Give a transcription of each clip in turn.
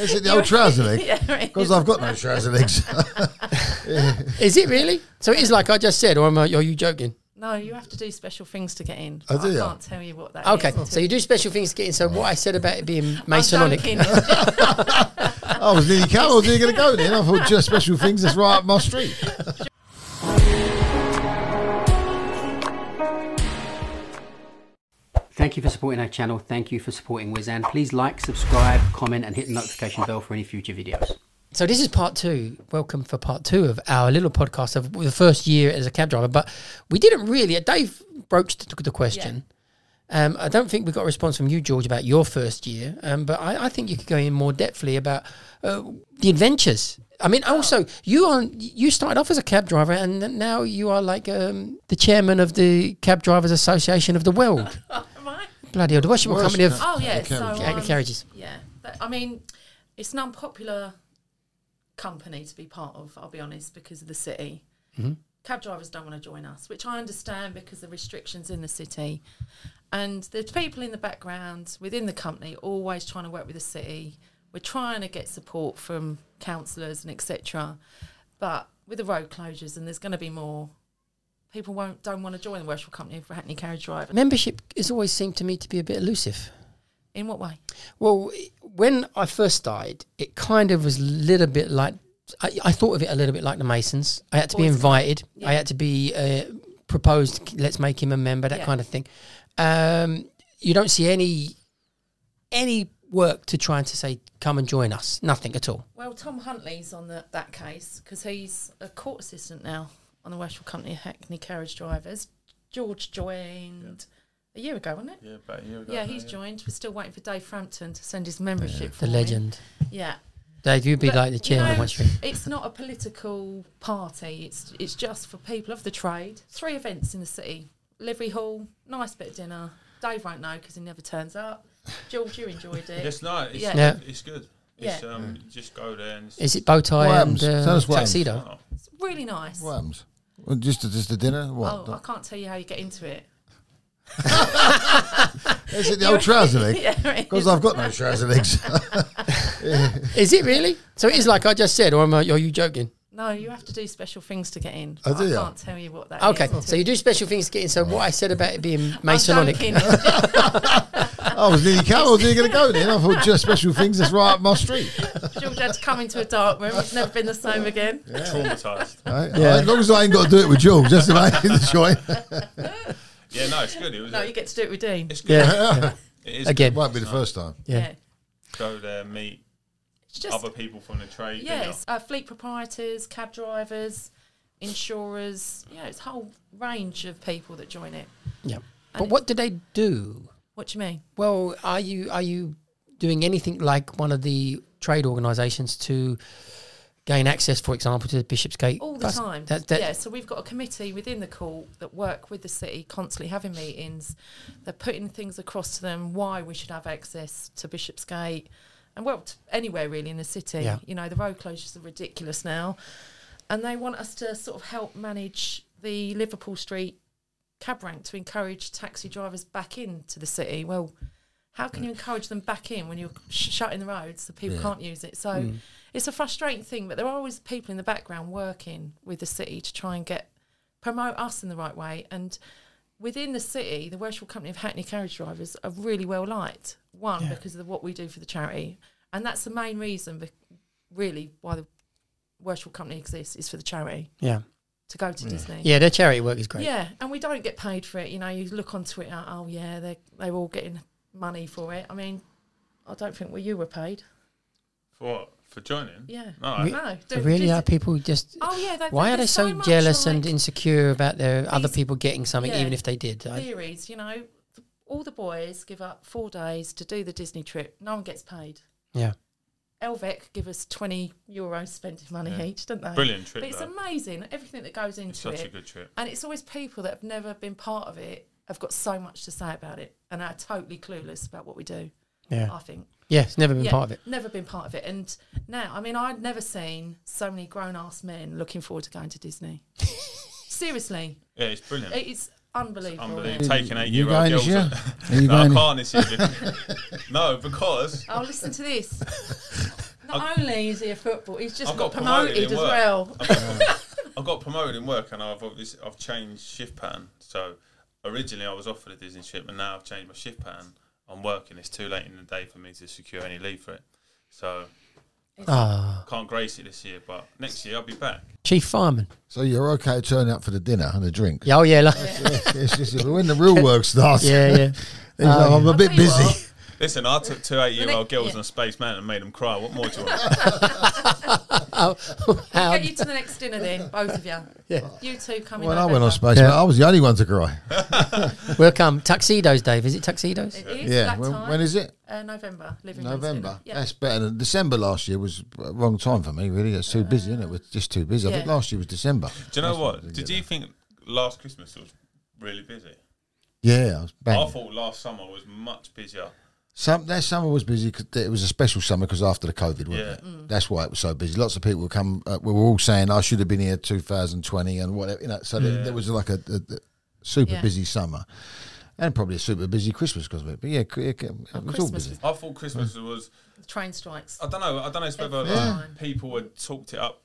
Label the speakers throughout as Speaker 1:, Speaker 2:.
Speaker 1: Is it the old trouser leg? Because
Speaker 2: is.
Speaker 1: I've got no trouser legs.
Speaker 3: Is it really? So it is like I just said, or am I, are you joking?
Speaker 2: No, you have to do special things to get in.
Speaker 1: Oh, do
Speaker 2: I
Speaker 1: ya?
Speaker 2: can't tell you what that
Speaker 3: Okay,
Speaker 2: is.
Speaker 3: so you do special things to get in. So what I said about it being Masonic.
Speaker 1: I was nearly coming. I was nearly going to go then. I thought just special things. That's right up my street.
Speaker 4: Thank you for supporting our channel. Thank you for supporting Wizan. Please like, subscribe, comment, and hit the notification bell for any future videos.
Speaker 3: So this is part two. Welcome for part two of our little podcast of the first year as a cab driver. But we didn't really. Dave broached the, the question. Um, I don't think we got a response from you, George, about your first year. Um, but I, I think you could go in more depthly about uh, the adventures. I mean, also you are you started off as a cab driver, and now you are like um, the chairman of the Cab Drivers Association of the world.
Speaker 2: Am I?
Speaker 3: Bloody hell, the worshipful
Speaker 1: Worst
Speaker 3: company of
Speaker 1: ca-
Speaker 2: Oh yeah. So
Speaker 1: carriage.
Speaker 3: ca-
Speaker 2: um,
Speaker 3: carriages.
Speaker 2: Yeah, but, I mean, it's an unpopular company to be part of. I'll be honest, because of the city.
Speaker 3: Mm-hmm.
Speaker 2: Cab drivers don't want to join us, which I understand because the restrictions in the city, and there's people in the background within the company always trying to work with the city. We're trying to get support from councillors and etc. But with the road closures, and there's going to be more. People won't don't want to join the worshipful company for Hackney Carriage Drive.
Speaker 3: Membership has always seemed to me to be a bit elusive.
Speaker 2: In what way?
Speaker 3: Well, when I first started, it kind of was a little bit like I, I thought of it a little bit like the Masons. I had to be
Speaker 2: Boys
Speaker 3: invited.
Speaker 2: Yeah.
Speaker 3: I had to be uh, proposed. Let's make him a member. That
Speaker 2: Yeah.
Speaker 3: kind of thing. Um, you don't see any any work to try and to say come and join us. Nothing at all.
Speaker 2: Well, Tom Huntley's on the, that case because he's a court assistant now on the Worshipful Company of Hackney Carriage Drivers. George joined a year ago, wasn't it?
Speaker 5: Yeah, about a year ago.
Speaker 2: Yeah,
Speaker 5: now,
Speaker 2: he's joined. We're still waiting for Dave Frampton to send his membership for
Speaker 3: The
Speaker 2: him.
Speaker 3: legend.
Speaker 2: Yeah.
Speaker 3: Dave, you'd be
Speaker 2: But,
Speaker 3: like the
Speaker 2: you
Speaker 3: chairman
Speaker 2: know,
Speaker 3: once you're.
Speaker 2: It's not a political party. It's it's just for people of the trade. Three events in the city: Livery Hall, nice bit of dinner. Dave won't know because he never turns up. George, you enjoyed it.
Speaker 5: Yes, no, it's,
Speaker 2: Yeah.
Speaker 3: Yeah.
Speaker 5: it's good. It's,
Speaker 2: Yeah.
Speaker 5: um, you just go there and it's,
Speaker 3: Is it bow tie
Speaker 1: What
Speaker 3: and
Speaker 1: happens? Tell
Speaker 3: uh,
Speaker 1: us what
Speaker 3: tuxedo?
Speaker 5: oh,
Speaker 2: It's really nice.
Speaker 1: What happens? Well, just a, just a dinner? What?
Speaker 2: Oh, I can't tell you how you get into it.
Speaker 1: Is it the old trouser leg? Because
Speaker 2: is.
Speaker 1: I've got no trouser legs.
Speaker 3: Is it really? So it is like I just said, or am I, are you joking?
Speaker 2: No, you have to do special things to get in.
Speaker 1: Oh, do
Speaker 2: I can't tell you what that
Speaker 3: Okay,
Speaker 2: is.
Speaker 3: so you do special things to get in. So what I said about it being
Speaker 2: I'm
Speaker 3: Masonic.
Speaker 2: Joking.
Speaker 1: I was nearly coming. I was nearly going to go then. I thought just special things. That's right up my street.
Speaker 2: George had to come into a dark room. It's never been the same again. Yeah.
Speaker 5: traumatized.
Speaker 1: Right?
Speaker 3: Yeah.
Speaker 1: As long as I ain't got to do it with George, that's the main the joy.
Speaker 5: Yeah, no, it's good. It was.
Speaker 2: No, you get to do it with Dean.
Speaker 5: it's good.
Speaker 3: Yeah,
Speaker 5: It is
Speaker 3: Again.
Speaker 1: Won't be the first time.
Speaker 3: yeah.
Speaker 2: Yeah.
Speaker 5: Go there, meet
Speaker 2: just
Speaker 5: other people from the trade.
Speaker 2: yes, uh, fleet proprietors, cab drivers, insurers. Yeah, it's a whole range of people that join it.
Speaker 3: Yeah. But what do they do?
Speaker 2: What do you mean?
Speaker 3: Well, are you are you doing anything like one of the trade organisations to gain access, for example, to Bishopsgate?
Speaker 2: All the
Speaker 3: That's-
Speaker 2: time.
Speaker 3: That, that,
Speaker 2: yeah, so we've got a committee within the court that work with the city, constantly having meetings. They're putting things across to them why we should have access to Bishopsgate and well, anywhere really in the city.
Speaker 3: Yeah.
Speaker 2: You know, the road closures are ridiculous now. And they want us to sort of help manage the Liverpool Street cab rank to encourage taxi drivers back into the city. Well, how can you encourage them back in when you're sh- shutting the roads so people
Speaker 1: Yeah.
Speaker 2: can't use it? So mm. it's a frustrating thing, but there are always people in the background working with the city to try and get promote us in the right way. And within the city, the Worshipful Company of Hackney Carriage Drivers are really well liked. One because of what we do for the charity, and that's the main reason, really, why the Worshipful Company exists is for the charity
Speaker 3: yeah,
Speaker 2: to go to mm. Disney.
Speaker 3: yeah. Their charity work is great.
Speaker 2: Yeah, and we don't get paid for it. You know, you look on Twitter, oh yeah, they they're all getting money for it. I mean, I don't think well, you were paid.
Speaker 5: For what? For joining?
Speaker 2: Yeah.
Speaker 5: No,
Speaker 3: Re-
Speaker 2: No.
Speaker 3: So
Speaker 2: do-
Speaker 3: really,
Speaker 2: just-
Speaker 3: are people just?
Speaker 2: Oh yeah. They,
Speaker 3: why are they
Speaker 2: there's
Speaker 3: so,
Speaker 2: much
Speaker 3: jealous and insecure about their other people getting something,
Speaker 2: yeah.
Speaker 3: even if they did? I,
Speaker 2: theories? You know, all the boys give up four days to do the Disney trip. No one gets paid.
Speaker 3: yeah,
Speaker 2: LEVC give us twenty euros spending money
Speaker 5: Yeah.
Speaker 2: each, don't they?
Speaker 5: brilliant trip.
Speaker 2: But it's
Speaker 5: though.
Speaker 2: amazing everything that goes
Speaker 5: It's
Speaker 2: into
Speaker 5: such a
Speaker 2: it,
Speaker 5: good trip.
Speaker 2: and it's always people that have never been part of it have got so much to say about it and are totally clueless about what we do.
Speaker 3: yeah,
Speaker 2: I think.
Speaker 3: yeah. It's never been
Speaker 2: Yeah,
Speaker 3: part of it.
Speaker 2: Never been part of it. And now, I mean, I'd never seen so many grown ass men looking forward to going to Disney. Seriously,
Speaker 5: Yeah, it's brilliant.
Speaker 2: it's unbelievable.
Speaker 5: Unbelievable.
Speaker 2: isn't it?
Speaker 5: Taking eight
Speaker 1: You
Speaker 5: year old
Speaker 1: going
Speaker 5: girls.
Speaker 1: Are you
Speaker 5: no, I can't this year. because- no, because
Speaker 2: Oh, listen to this. Not only is he a football, he's just
Speaker 5: I've
Speaker 2: got,
Speaker 5: got promoted
Speaker 2: promoted as well.
Speaker 5: I've got, I've got promoted in work, and I've obviously I've changed shift pattern. So originally I was offered a Disney trip, and now I've changed my shift pattern. I'm working. It's too late in the day for me to secure any leave for it. So
Speaker 3: Ah,
Speaker 5: can't grace it this year, but next year I'll be back.
Speaker 3: chief fireman.
Speaker 1: So you're okay turning up for the dinner and the drink.
Speaker 3: Yeah, oh yeah, like,
Speaker 1: it's just when the real work starts.
Speaker 3: yeah, yeah.
Speaker 1: he's like, I'm a
Speaker 2: I'll
Speaker 1: bit
Speaker 2: tell you
Speaker 1: busy.
Speaker 2: What,
Speaker 5: Listen, I took two eight-year-old
Speaker 2: Yeah.
Speaker 5: girls on Space Mountain and made them cry. What more do you want?
Speaker 3: How, how,
Speaker 2: Get you to the next dinner then, both of you.
Speaker 3: Yeah.
Speaker 2: You two come in.
Speaker 1: When I went on
Speaker 2: November.
Speaker 1: Space
Speaker 3: Yeah.
Speaker 1: Mountain, I was the only one to cry.
Speaker 3: welcome tuxedos, Dave. Is it tuxedos?
Speaker 2: It is
Speaker 1: Yeah. When, when is it?
Speaker 2: Uh, November. Living
Speaker 1: November.
Speaker 2: dinner. Yeah.
Speaker 1: That's better than December last year was a wrong time for me. Really, it's too busy, isn't it? It's just too busy. I think last year was December.
Speaker 5: Do you know
Speaker 1: That's
Speaker 5: what?
Speaker 1: they
Speaker 5: Did
Speaker 1: get
Speaker 5: you think last Christmas was really busy?
Speaker 1: Yeah, I was
Speaker 5: I thought last summer was much busier.
Speaker 1: Some that summer was busy. 'cause it was a special summer because after the COVID, wasn't
Speaker 5: Yeah.
Speaker 1: it? That's why it was so busy. Lots of people would come. Uh, we were all saying I should have been here 2020 and whatever. You know, so there, there was like a, a, a super
Speaker 2: Yeah.
Speaker 1: busy summer, and probably a super busy Christmas because of it. But yeah, it, it, it was all
Speaker 2: Christmas
Speaker 1: busy.
Speaker 5: I thought Christmas was.
Speaker 2: Train strikes.
Speaker 5: I don't know. I don't know if whether
Speaker 2: Every
Speaker 5: like, people had talked it up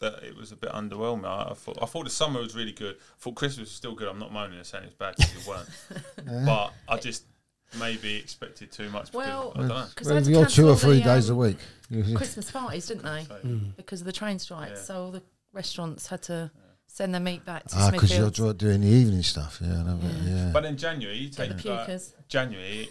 Speaker 5: that it was a bit underwhelming. I, I thought I thought the summer was really good. I thought Christmas was still good. I'm not moaning and saying it's bad because it weren't. But I just maybe expected too much. Because,
Speaker 2: Well,
Speaker 5: I don't know.
Speaker 2: Because
Speaker 1: Well, you're two or three days a
Speaker 2: um,
Speaker 1: week.
Speaker 2: Christmas parties, didn't they? Because of the train strikes.
Speaker 5: Yeah.
Speaker 2: So all the restaurants had to send their meat back to
Speaker 1: Ah, because you're
Speaker 2: Smithfield.
Speaker 1: dro- doing the evening stuff. Yeah, I know that, yeah.
Speaker 5: But in January, you
Speaker 2: Get
Speaker 5: take
Speaker 2: the
Speaker 5: like,
Speaker 2: pukers.
Speaker 5: January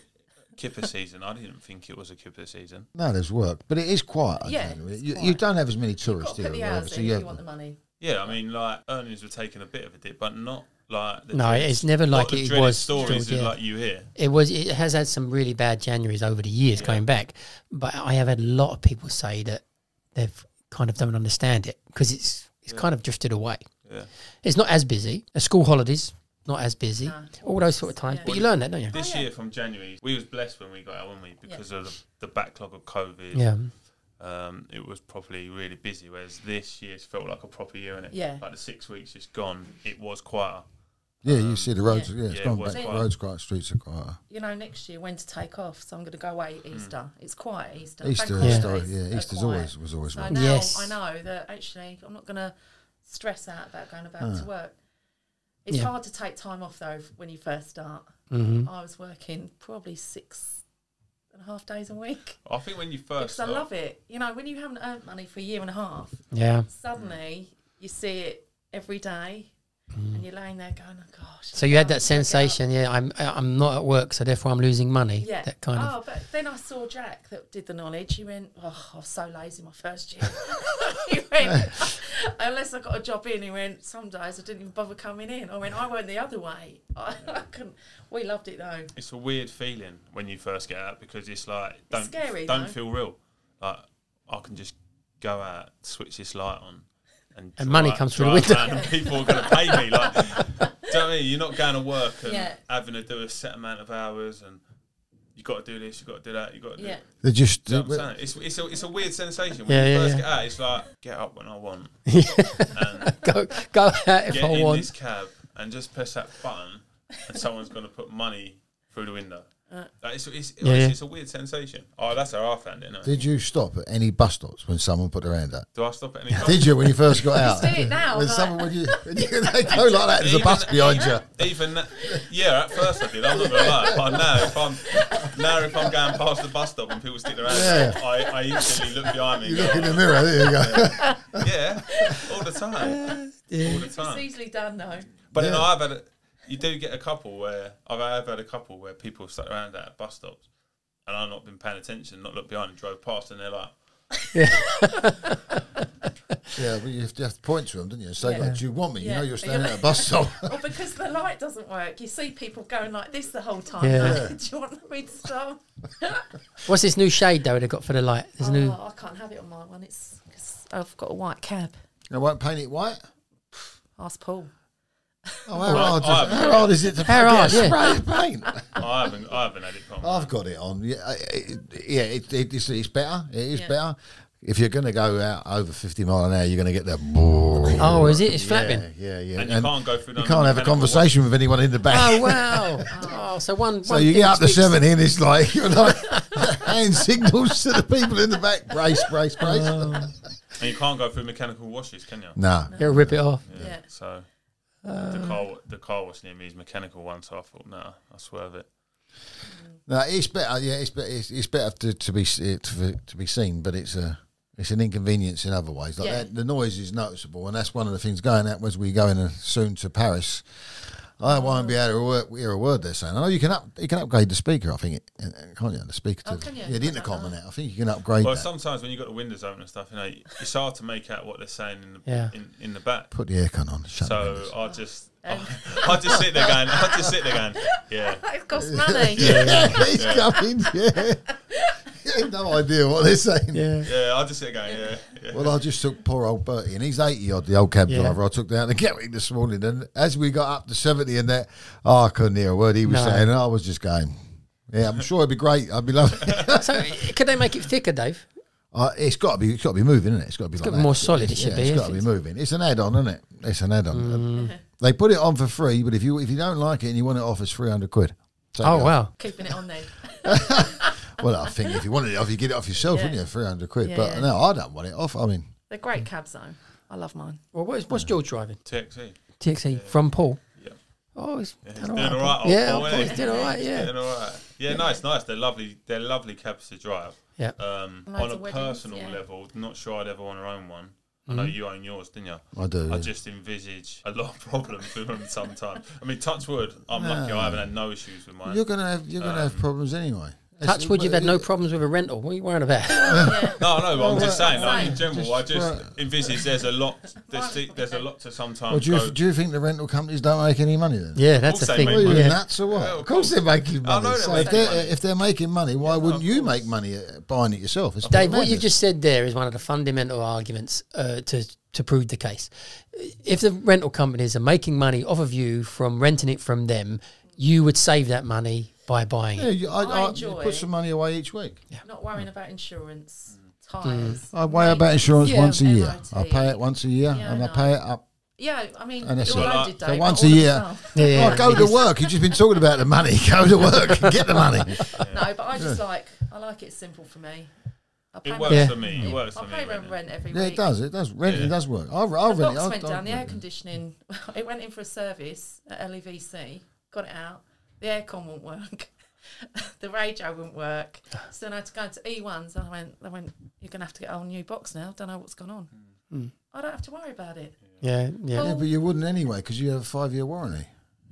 Speaker 5: kipper season. I didn't think it was a kipper season.
Speaker 1: No, there's work, but it is quiet. I
Speaker 2: Yeah,
Speaker 1: think.
Speaker 2: it's
Speaker 1: You, you don't have as many tourists here.
Speaker 2: put the hours
Speaker 1: so
Speaker 2: in
Speaker 1: you
Speaker 2: if
Speaker 1: have-
Speaker 2: you want the money.
Speaker 5: Yeah, I mean, like earnings were taking a bit of a dip, but not like
Speaker 3: No, it's never
Speaker 5: not
Speaker 3: like
Speaker 5: the
Speaker 3: it was
Speaker 5: Stories
Speaker 3: still, yeah.
Speaker 5: like you hear.
Speaker 3: It was. It has had some really bad Januaries over the years going back, but I have had a lot of people say that they've kind of don't understand it because it's it's kind of drifted away.
Speaker 5: Yeah.
Speaker 3: It's not as busy. The school holidays not as busy.
Speaker 2: No.
Speaker 3: All those sort of times,
Speaker 2: Yeah.
Speaker 3: but you learn that, don't you?
Speaker 5: This
Speaker 2: yeah.
Speaker 5: year from January, we was blessed when we got out, weren't we? Because of the, the backlog of COVID.
Speaker 3: Yeah.
Speaker 5: Um, it was probably really busy, whereas this year's felt like a proper year, innit?
Speaker 2: Yeah.
Speaker 5: Like the six weeks just gone, it was quieter.
Speaker 1: Yeah, you see the roads. Yeah, it's
Speaker 5: Yeah,
Speaker 1: gone
Speaker 5: was
Speaker 1: back.
Speaker 5: quiet.
Speaker 1: Roads quiet, streets are quiet.
Speaker 2: You know, next year when to take off, so I'm going to go away Easter. It's quiet Easter.
Speaker 1: Hmm. Easter,
Speaker 2: Bank
Speaker 3: Yeah.
Speaker 1: Easter,
Speaker 2: holidays
Speaker 1: yeah, Easter's
Speaker 2: quiet.
Speaker 1: always was always
Speaker 2: So
Speaker 1: one.
Speaker 2: now
Speaker 3: Yes.
Speaker 2: I know that actually I'm not going to stress out about going about
Speaker 1: Ah.
Speaker 2: to work. It's
Speaker 3: Yeah.
Speaker 2: hard to take time off though when you first start.
Speaker 3: hmm
Speaker 2: I was working probably six and a half days a week
Speaker 5: I think when you first
Speaker 2: because
Speaker 5: first
Speaker 2: I love it. You know, when you haven't earned money for a year and a half,
Speaker 3: Yeah.
Speaker 2: suddenly you see it every day, Mm. and you're laying there going, "Oh gosh."
Speaker 3: So you had that
Speaker 2: can't get up."
Speaker 3: sensation, yeah. I'm I'm not at work, so therefore I'm losing money.
Speaker 2: Yeah.
Speaker 3: That kind of.
Speaker 2: oh, but then I saw Jack that did the knowledge. He went, "Oh, I was so lazy my first year." he went, "Unless I got a job in," he went. Some days I didn't even bother coming in. I went, "I went the other way." I, I couldn't. We loved it though.
Speaker 5: it's a weird feeling when you first get out because it's like don't
Speaker 2: scary,
Speaker 5: don't
Speaker 2: though.
Speaker 5: feel real. Like I can just go out, switch this light on, and,
Speaker 3: And money
Speaker 5: drive-
Speaker 3: comes through the window.
Speaker 5: and people are going to pay me. Like, do you know what I mean? You're not going to work and
Speaker 2: Yeah.
Speaker 5: having to do a set amount of hours, and you got to do this, you got to do that, you got to do.
Speaker 2: Yeah.
Speaker 1: They just
Speaker 5: Do you know what I'm? It's, it's, a, it's a weird sensation when
Speaker 3: Yeah,
Speaker 5: you
Speaker 3: yeah,
Speaker 5: first
Speaker 3: yeah.
Speaker 5: get out. It's like get up when I want,
Speaker 3: Go go out if
Speaker 5: get
Speaker 3: I
Speaker 5: in
Speaker 3: want.
Speaker 5: this cab and just press that button, and someone's going to put money through the window. Uh, like, it's, it's,
Speaker 3: Yeah,
Speaker 5: it's,
Speaker 3: yeah.
Speaker 5: it's a weird sensation. Oh, that's how I found it. No.
Speaker 1: Did you stop at any bus stops when someone put their hand up?
Speaker 5: Do I stop at any?
Speaker 1: Did you when you first got out?
Speaker 2: do it now,
Speaker 1: When
Speaker 2: like-
Speaker 1: someone when you, when you they go like that, there's a bus
Speaker 5: that-
Speaker 1: behind you.
Speaker 5: Even that, yeah, at first I did. I'm not gonna lie. But now, if I'm now if I'm going past the bus stop and people stick their hands,
Speaker 1: Yeah.
Speaker 5: up, I, I instantly look behind me.
Speaker 1: You look in the mirror. There you go.
Speaker 5: yeah, all the time, all the time.
Speaker 2: It's easily done though.
Speaker 5: But you
Speaker 1: know,
Speaker 5: I've had, a, you do get a couple where I've, I've had a couple where people have stuck around at bus stops, and I've not been paying attention, not looked behind and drove past, and they're like,
Speaker 1: Yeah, yeah, but you have to, you have to point to them, don't you? And say,
Speaker 2: Yeah.
Speaker 1: like, "Do you want me?" You know, you're standing at a bus stop.
Speaker 2: Or because the light doesn't work, you see people going like this the whole time.
Speaker 3: Yeah.
Speaker 2: Like, Do you want me to stop?
Speaker 3: What's this new shade though they got for the light? There's
Speaker 2: Oh,
Speaker 3: new.
Speaker 2: I can't have it on my one. It's because I've got a white cab.
Speaker 1: I won't paint it white.
Speaker 2: Ask Paul.
Speaker 1: Oh, how,
Speaker 5: Well,
Speaker 1: hard, is,
Speaker 5: I've-
Speaker 1: how hard is it to
Speaker 3: How
Speaker 1: get
Speaker 3: hard, yeah.
Speaker 1: spray paint?
Speaker 5: I haven't, I haven't had it put on.
Speaker 1: I've got it on. Yeah, it, yeah, it, it, it's, it's better. It is
Speaker 2: Yeah.
Speaker 1: better. If you're going to go out over 50 mile an hour, you're going to get that.
Speaker 3: Oh, is it? It's flapping.
Speaker 1: Yeah, yeah.
Speaker 5: and you can't go through.
Speaker 1: you
Speaker 5: none
Speaker 1: can't have a
Speaker 5: mechanical
Speaker 1: conversation with anyone in the back.
Speaker 3: Oh wow! oh, so one.
Speaker 1: So
Speaker 3: one
Speaker 1: you
Speaker 3: thing
Speaker 1: get up to
Speaker 3: speaks-
Speaker 1: 70 and it's like, you're like, hand signals to the people in the back. Brace, brace, brace.
Speaker 3: Uh,
Speaker 5: And you can't go through mechanical washes, can you?
Speaker 1: no.
Speaker 3: He'll rip it off.
Speaker 5: Yeah.
Speaker 2: Yeah.
Speaker 5: So the car, um, the car wash near me is mechanical one, so I thought, no, I swerve it. Mm.
Speaker 1: No, it's better. Uh, yeah, it's better. It's, it's better to, to be uh, to, to be seen, but it's a it's an inconvenience in other ways. Like
Speaker 2: Yeah.
Speaker 1: that, the noise is noticeable, and that's one of the things going out as we go in uh, soon to Paris. I won't be able to wor- hear a word they're saying. I know you can up you can upgrade the speaker. I think it, uh, can't you? The speaker to
Speaker 2: Oh, can you?
Speaker 1: yeah, the
Speaker 2: I don't
Speaker 1: intercom
Speaker 2: know.
Speaker 1: and that. I think you can upgrade
Speaker 5: Well,
Speaker 1: that.
Speaker 5: sometimes when you've got the windows open and stuff, you know, it's hard to make out what they're saying in the
Speaker 3: Yeah.
Speaker 5: in, in the back.
Speaker 1: Put the aircon on. Shut
Speaker 5: So
Speaker 1: windows.
Speaker 5: I just,
Speaker 2: Um.
Speaker 5: I just sit there going, I just sit there going, yeah.
Speaker 2: It costs money.
Speaker 1: yeah, it's coming. Yeah, you have no idea what they're saying.
Speaker 3: Yeah.
Speaker 5: Yeah, I'll just sit there going, yeah, yeah.
Speaker 1: Well, I just took poor old Bertie, and he's 80 odd, the old cab
Speaker 3: Yeah.
Speaker 1: driver. I took down to Gatwick this morning, and as we got up to 70 and that, oh, I couldn't hear a word he was
Speaker 3: No.
Speaker 1: saying, and I was just going, yeah, I'm sure it'd be great. I'd be loving it.
Speaker 3: So could they make it thicker, Dave?
Speaker 1: Uh, it's got to be, it's got to be moving, isn't it? It's got to be like
Speaker 3: got
Speaker 1: that.
Speaker 3: more solid, it should
Speaker 1: yeah,
Speaker 3: be,
Speaker 1: It's
Speaker 3: if
Speaker 1: got to be
Speaker 3: Mm.
Speaker 1: moving. It's an add-on, isn't it? It's an add-on. They put it on for free, but if you if you don't like it and you want it off, it's 300 quid. Take
Speaker 3: Oh
Speaker 1: it off.
Speaker 3: wow.
Speaker 2: Keeping it on then.
Speaker 1: Well, I think if you wanted it off, you get it off yourself,
Speaker 2: Yeah.
Speaker 1: wouldn't you? 300 quid.
Speaker 2: Yeah,
Speaker 1: but
Speaker 2: yeah.
Speaker 1: no, I don't want it off. I mean,
Speaker 2: They're great cabs though. I love mine.
Speaker 3: Well, what's, what's George driving?
Speaker 5: TXE.
Speaker 3: TXE from Paul.
Speaker 5: Yeah.
Speaker 3: Oh, he's
Speaker 5: Yeah,
Speaker 3: done
Speaker 5: he's doing
Speaker 3: right.
Speaker 5: all right. old
Speaker 3: Yeah,
Speaker 5: Paul,
Speaker 3: Paul,
Speaker 5: isn't he?
Speaker 3: he's doing all right. Yeah.
Speaker 5: Doing all right. Yeah, nice, nice. They're lovely. They're lovely cabs to drive.
Speaker 3: Yeah.
Speaker 5: Um, on a
Speaker 2: weddings,
Speaker 5: personal
Speaker 2: yeah.
Speaker 5: level, not sure I'd ever want to own one. I know you own yours, didn't you?
Speaker 1: I do.
Speaker 5: I
Speaker 1: yeah.
Speaker 5: just envisage a lot of problems with them sometimes. I mean, touch wood, I'm lucky I haven't had no issues with mine.
Speaker 1: You're gonna have you're gonna have
Speaker 5: Um,
Speaker 1: problems anyway.
Speaker 3: Touch wood, you've had no problems with a rental. What are you worrying about?
Speaker 2: yeah.
Speaker 5: No, no, but I'm just saying, like, in
Speaker 2: Right.
Speaker 5: general, I just
Speaker 1: right.
Speaker 5: envisage there's a lot, there's, there's a lot to sometimes
Speaker 1: Well, do you do you think the rental companies don't make any money then?
Speaker 3: yeah, that's
Speaker 5: course
Speaker 3: the thing.
Speaker 5: make
Speaker 1: Well,
Speaker 5: money.
Speaker 3: Yeah.
Speaker 1: nuts or what?
Speaker 5: Yeah, of
Speaker 1: of course
Speaker 5: course.
Speaker 1: they're making
Speaker 5: I know
Speaker 1: money.
Speaker 5: they're
Speaker 1: So if they're
Speaker 5: money.
Speaker 1: if they're making money, why
Speaker 5: Yeah,
Speaker 1: wouldn't you make money uh, buying it yourself? It's
Speaker 3: Dave, what you've just said there is one of the fundamental arguments uh, to to prove the case. If the rental companies are making money off of you from renting it from them, you would save that money by buying
Speaker 1: Yeah,
Speaker 3: it.
Speaker 1: you, I,
Speaker 2: I
Speaker 1: I, you
Speaker 2: enjoy
Speaker 1: put some money away each week.
Speaker 2: Not worrying about insurance,
Speaker 3: Mm.
Speaker 2: tyres.
Speaker 1: I weigh about insurance
Speaker 3: Yeah,
Speaker 1: once a year.
Speaker 2: MOT.
Speaker 1: I pay it once a year,
Speaker 2: Yeah,
Speaker 1: and I
Speaker 2: I
Speaker 1: pay it up.
Speaker 2: Yeah, I mean,
Speaker 1: And that's
Speaker 2: you're
Speaker 1: it.
Speaker 2: loaded,
Speaker 1: So
Speaker 2: Dave,
Speaker 1: once a
Speaker 2: all the
Speaker 1: year-
Speaker 2: stuff.
Speaker 3: Yeah, yeah.
Speaker 1: Oh, go to work. You've just been talking about the money. Go to work and get the money.
Speaker 2: No, but I just like I like it simple for me. I pay
Speaker 5: It
Speaker 2: my-
Speaker 5: works
Speaker 3: Yeah.
Speaker 5: for me. It works
Speaker 2: I
Speaker 5: for me.
Speaker 2: pay my
Speaker 5: renting.
Speaker 2: rent every
Speaker 1: Yeah,
Speaker 2: week.
Speaker 1: it does. It does. Renting
Speaker 5: Yeah.
Speaker 1: does work. I'll, I'll
Speaker 2: The
Speaker 1: rent it. I'll,
Speaker 2: went
Speaker 1: I'll
Speaker 2: down. The
Speaker 1: rent
Speaker 2: air
Speaker 1: it.
Speaker 2: conditioning. It went in for a service at LEVC. Got it out. The aircon won't work. the radio wouldn't work. So then I had to go into E1s. And I went. I went. You're gonna have to get a whole new box now. Don't know what's gone on.
Speaker 3: Hmm.
Speaker 2: I don't have to worry about it.
Speaker 3: Yeah, yeah.
Speaker 1: Yeah, but you wouldn't anyway because you have a five year warranty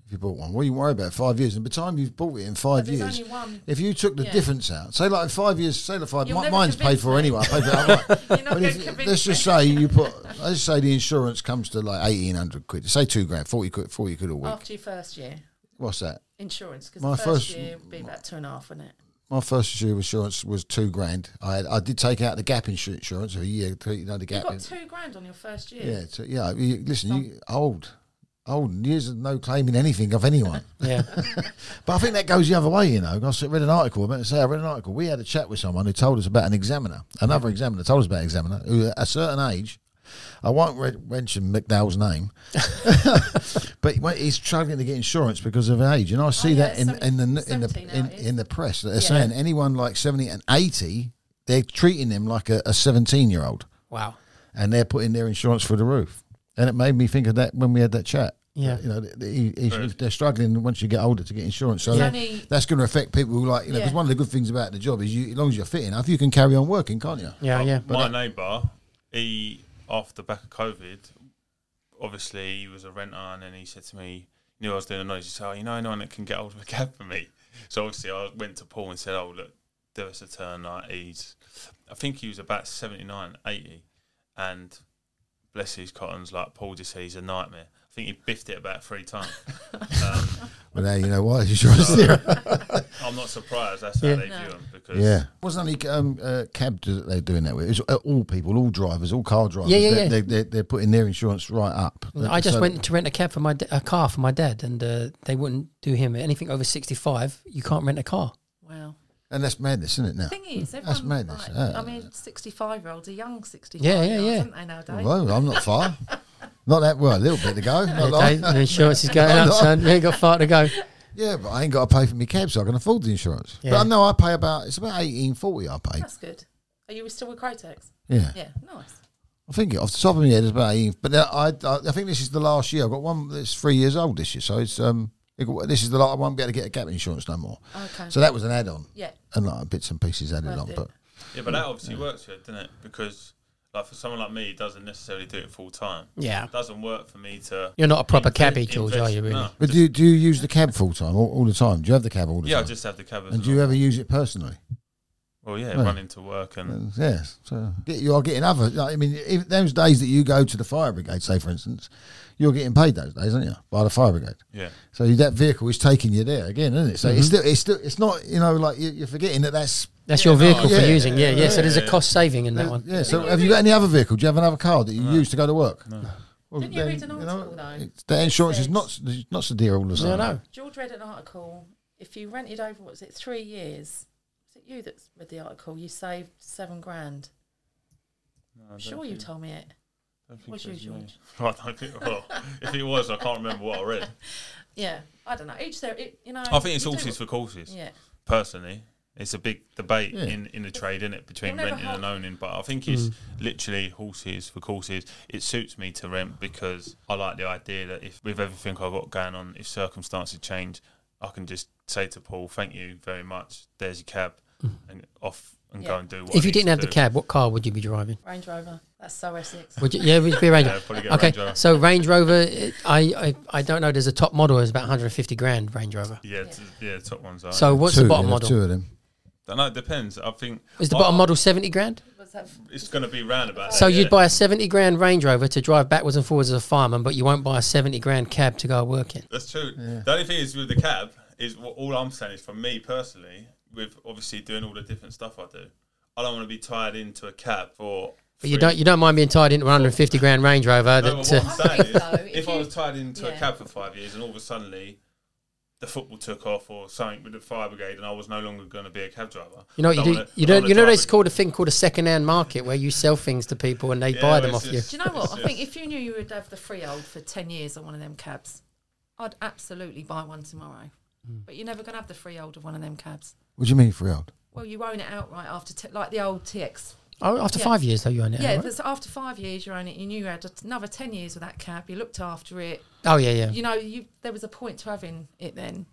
Speaker 1: if you bought one. What do you worry about? Five years. And by the time you've bought it in five years,
Speaker 2: only one.
Speaker 1: if you took the
Speaker 2: Yeah.
Speaker 1: difference out, say like five years, say the five,
Speaker 2: You'll
Speaker 1: mi-
Speaker 2: never
Speaker 1: mine's paid for
Speaker 2: me.
Speaker 1: anyway. I paid for it outright.
Speaker 2: You're not
Speaker 1: But if, let's just say you put, let's say the insurance comes to like eighteen hundred quid. Say two grand, forty quid, forty quid a week.
Speaker 2: after your first year
Speaker 1: What's that?
Speaker 2: insurance because
Speaker 1: My
Speaker 2: the first,
Speaker 1: first-
Speaker 2: year would be about two and a half, wouldn't it?
Speaker 1: My first year of insurance was two grand. I had, I did take out the gap insurance for a year. You know the
Speaker 2: You
Speaker 1: gap.
Speaker 2: got two grand on your first year.
Speaker 1: yeah, so, yeah. You, listen, you old, old years of no claiming anything of anyone.
Speaker 3: yeah.
Speaker 1: But I think that goes the other way, you know. I read an article, I meant to say, I read an article. We had a chat with someone who told us about an examiner, another examiner told us about an examiner who, at a certain age, I won't re- mention McDowell's name, but he's struggling to get insurance because of age. And I see
Speaker 2: Oh, yeah,
Speaker 1: that in,
Speaker 2: seven-
Speaker 1: in the in the in, in the press. They're
Speaker 2: Yeah.
Speaker 1: saying anyone like 70 and 80, they're treating them like a 17 year old
Speaker 3: Wow.
Speaker 1: and they're putting their insurance through the roof. And it made me think of that when we had that chat.
Speaker 3: Yeah.
Speaker 1: You know, th- th- he- he-
Speaker 5: Right.
Speaker 1: they're struggling once you get older to get insurance. So
Speaker 2: It's
Speaker 1: that- that's going to affect people who like, you know, because
Speaker 2: Yeah.
Speaker 1: one of the good things about the job is you, as long as you're fit enough, you can carry on working, can't you?
Speaker 3: Yeah, yeah.
Speaker 5: My neighbour, he after the back of COVID, obviously he was a renter, and then he said to me, "You knew I was doing a noise." He said, "Oh, you know anyone that can get hold of a cab for me?" So obviously I went to Paul and said, "Oh, look, do us a turn." Like he's, I think he was about 79, 80, and bless his cottons, like Paul just said, he's a nightmare. I think he biffed it about three times. um,
Speaker 1: But now you know why. Insurance zero.
Speaker 5: I'm not surprised that's how
Speaker 3: Yeah.
Speaker 5: they
Speaker 2: No.
Speaker 5: view him because
Speaker 1: Yeah. Wasn't only um, uh, cab that they're doing that with. It's uh, all people, all drivers, all car drivers.
Speaker 3: Yeah, yeah,
Speaker 1: they're,
Speaker 3: yeah.
Speaker 1: They're, they're, they're putting their insurance right up.
Speaker 3: I just
Speaker 1: So-
Speaker 3: went to rent a cab for my da- a car for my dad, and uh, they wouldn't do him anything over sixty five. You can't rent a car.
Speaker 2: wow.
Speaker 1: And that's madness, isn't it now?
Speaker 2: The thing is,
Speaker 1: That's madness,
Speaker 2: Like,
Speaker 1: yeah.
Speaker 2: I mean, sixty-five year olds are young sixty-five.
Speaker 3: Yeah, yeah,
Speaker 2: year olds,
Speaker 3: yeah.
Speaker 2: Aren't they nowadays?
Speaker 1: Well, I'm not far. not that well, a little bit to go. Not long.
Speaker 3: Okay, the insurance is going up,
Speaker 1: No.
Speaker 3: son. You ain't got far to go.
Speaker 1: Yeah, but I ain't got to pay for my cab, so I can afford the insurance.
Speaker 3: Yeah.
Speaker 1: But I know I pay about it's about eighteen forty. I pay.
Speaker 2: That's good. Are you still with Crotex?
Speaker 1: Yeah.
Speaker 2: Yeah, nice.
Speaker 1: I think off the top of my head it's about eighteen. But now I, I I think this is the last year. I've got one that's three years old this year, so it's um it- this is the last. I won't be able to get a gap insurance no more.
Speaker 2: Okay.
Speaker 1: So that was an add-on,
Speaker 2: yeah.
Speaker 1: and like bits and pieces added
Speaker 2: Worth
Speaker 1: on.
Speaker 2: it.
Speaker 1: But
Speaker 5: Yeah, but that obviously works for it, doesn't it? Because like for someone like me, it doesn't necessarily do it full time.
Speaker 3: Yeah.
Speaker 5: It doesn't work for me to.
Speaker 3: You're not a proper
Speaker 5: invest-
Speaker 3: cabbie, George, are you, really?
Speaker 5: No.
Speaker 1: but do you, do you use the cab full time all, all the time? Do you have the cab all the time?
Speaker 5: Yeah, I just have the cab. as
Speaker 1: and
Speaker 5: a
Speaker 1: do you ever use it personally?
Speaker 5: Well, yeah,
Speaker 1: Yeah.
Speaker 5: running to work and
Speaker 1: And yes. So you are getting other. like, I mean, if those days that you go to the fire brigade, say for instance, you're getting paid those days, aren't you, by the fire brigade?
Speaker 5: yeah.
Speaker 1: So that vehicle is taking you there again, isn't it? So
Speaker 3: Mm-hmm.
Speaker 1: it's still, it's still, it's not, you know, like you're forgetting that that's.
Speaker 3: That's
Speaker 5: Yeah,
Speaker 3: your
Speaker 5: no,
Speaker 3: vehicle for
Speaker 1: yeah,
Speaker 3: using. Yeah, yeah. So there's a cost saving in that one.
Speaker 1: Yeah. So have you got any other vehicle? Do you have another car that you use to go to work? No. Well,
Speaker 2: Didn't you read an article, though?
Speaker 1: it's- That insurance is not not so dear all of a
Speaker 3: No,
Speaker 1: sudden.
Speaker 3: no.
Speaker 2: George read an article. If you rented over, what was it, three years? Was it you that read the article? You saved seven grand.
Speaker 5: No, I don't
Speaker 2: Sure, you told me it.
Speaker 5: don't think
Speaker 2: Was
Speaker 5: it
Speaker 2: you. George?
Speaker 5: I don't think. Well, if it was, I can't remember what I read.
Speaker 2: Yeah, I don't know. Each their, it, you know.
Speaker 5: I think it's
Speaker 2: you
Speaker 5: horses for courses.
Speaker 2: Yeah,
Speaker 5: Personally, it's a big debate
Speaker 1: Yeah.
Speaker 5: in, in the trade, isn't it, between
Speaker 2: You'll
Speaker 5: renting and owning. But I think it's mm. literally horses for courses. It suits me to rent because I like the idea that if with everything I've got going on, if circumstances change, I can just say to Paul, "Thank you very much. There's your cab," mm. and off and go and do what.
Speaker 3: If
Speaker 5: I
Speaker 3: you didn't
Speaker 5: to
Speaker 3: have the cab, what car would you be driving?
Speaker 2: Range Rover. That's so Essex.
Speaker 3: Would you, yeah, would you be a Range
Speaker 5: Yeah,
Speaker 3: Rover?
Speaker 5: probably get
Speaker 3: Okay,
Speaker 5: Range Rover.
Speaker 3: so Range Rover, it- I, I I don't know. There's a top model. It's about 150 grand Range Rover.
Speaker 5: Yeah, t- yeah, top ones are.
Speaker 3: So what's
Speaker 1: Two,
Speaker 3: the bottom
Speaker 1: yeah,
Speaker 3: model?
Speaker 1: Two of them.
Speaker 5: I know it depends. I think
Speaker 3: Is the
Speaker 5: I-
Speaker 3: bottom model 70 grand?
Speaker 5: It's going to be roundabout.
Speaker 3: So
Speaker 5: yeah.
Speaker 3: you'd buy a 70 grand Range Rover to drive backwards and forwards as a fireman, but you won't buy a 70 grand cab to go work in.
Speaker 5: That's true. The only thing is with the cab is what all I'm saying is for me personally, with obviously doing all the different stuff I do, I don't want to be tied into a cab for.
Speaker 3: But you don't you don't mind being tied into a 150 grand Range Rover.
Speaker 5: No,
Speaker 3: That,
Speaker 5: but what
Speaker 3: uh,
Speaker 5: I'm saying is,
Speaker 2: though,
Speaker 5: if,
Speaker 2: if
Speaker 5: I was tied into a cab for five years and all of a sudden the football took off or something with the fire brigade and I was no longer going to be a cab driver,
Speaker 3: you know what
Speaker 5: I
Speaker 3: you do?
Speaker 5: don't wanna-
Speaker 3: you know
Speaker 5: don't
Speaker 3: you know there's called a thing called a second hand market where you sell things to people and they
Speaker 5: Yeah,
Speaker 3: buy them
Speaker 5: it's
Speaker 3: off you.
Speaker 2: Do you know what? I think if you knew you would have the freehold for ten years on one of them cabs, I'd absolutely buy one tomorrow.
Speaker 3: Hmm.
Speaker 2: But you're never going to have the freehold of one of them cabs.
Speaker 1: What do you mean freehold?
Speaker 2: Well, you own it outright after, t- like the old TX.
Speaker 3: Oh, after
Speaker 2: Yeah.
Speaker 3: five years though, you own it.
Speaker 2: Yeah,
Speaker 3: right?
Speaker 2: after five years you own it. You knew you had another ten years with that cab. You looked after it.
Speaker 3: Oh yeah, yeah.
Speaker 2: You know, you there was a point to having it then.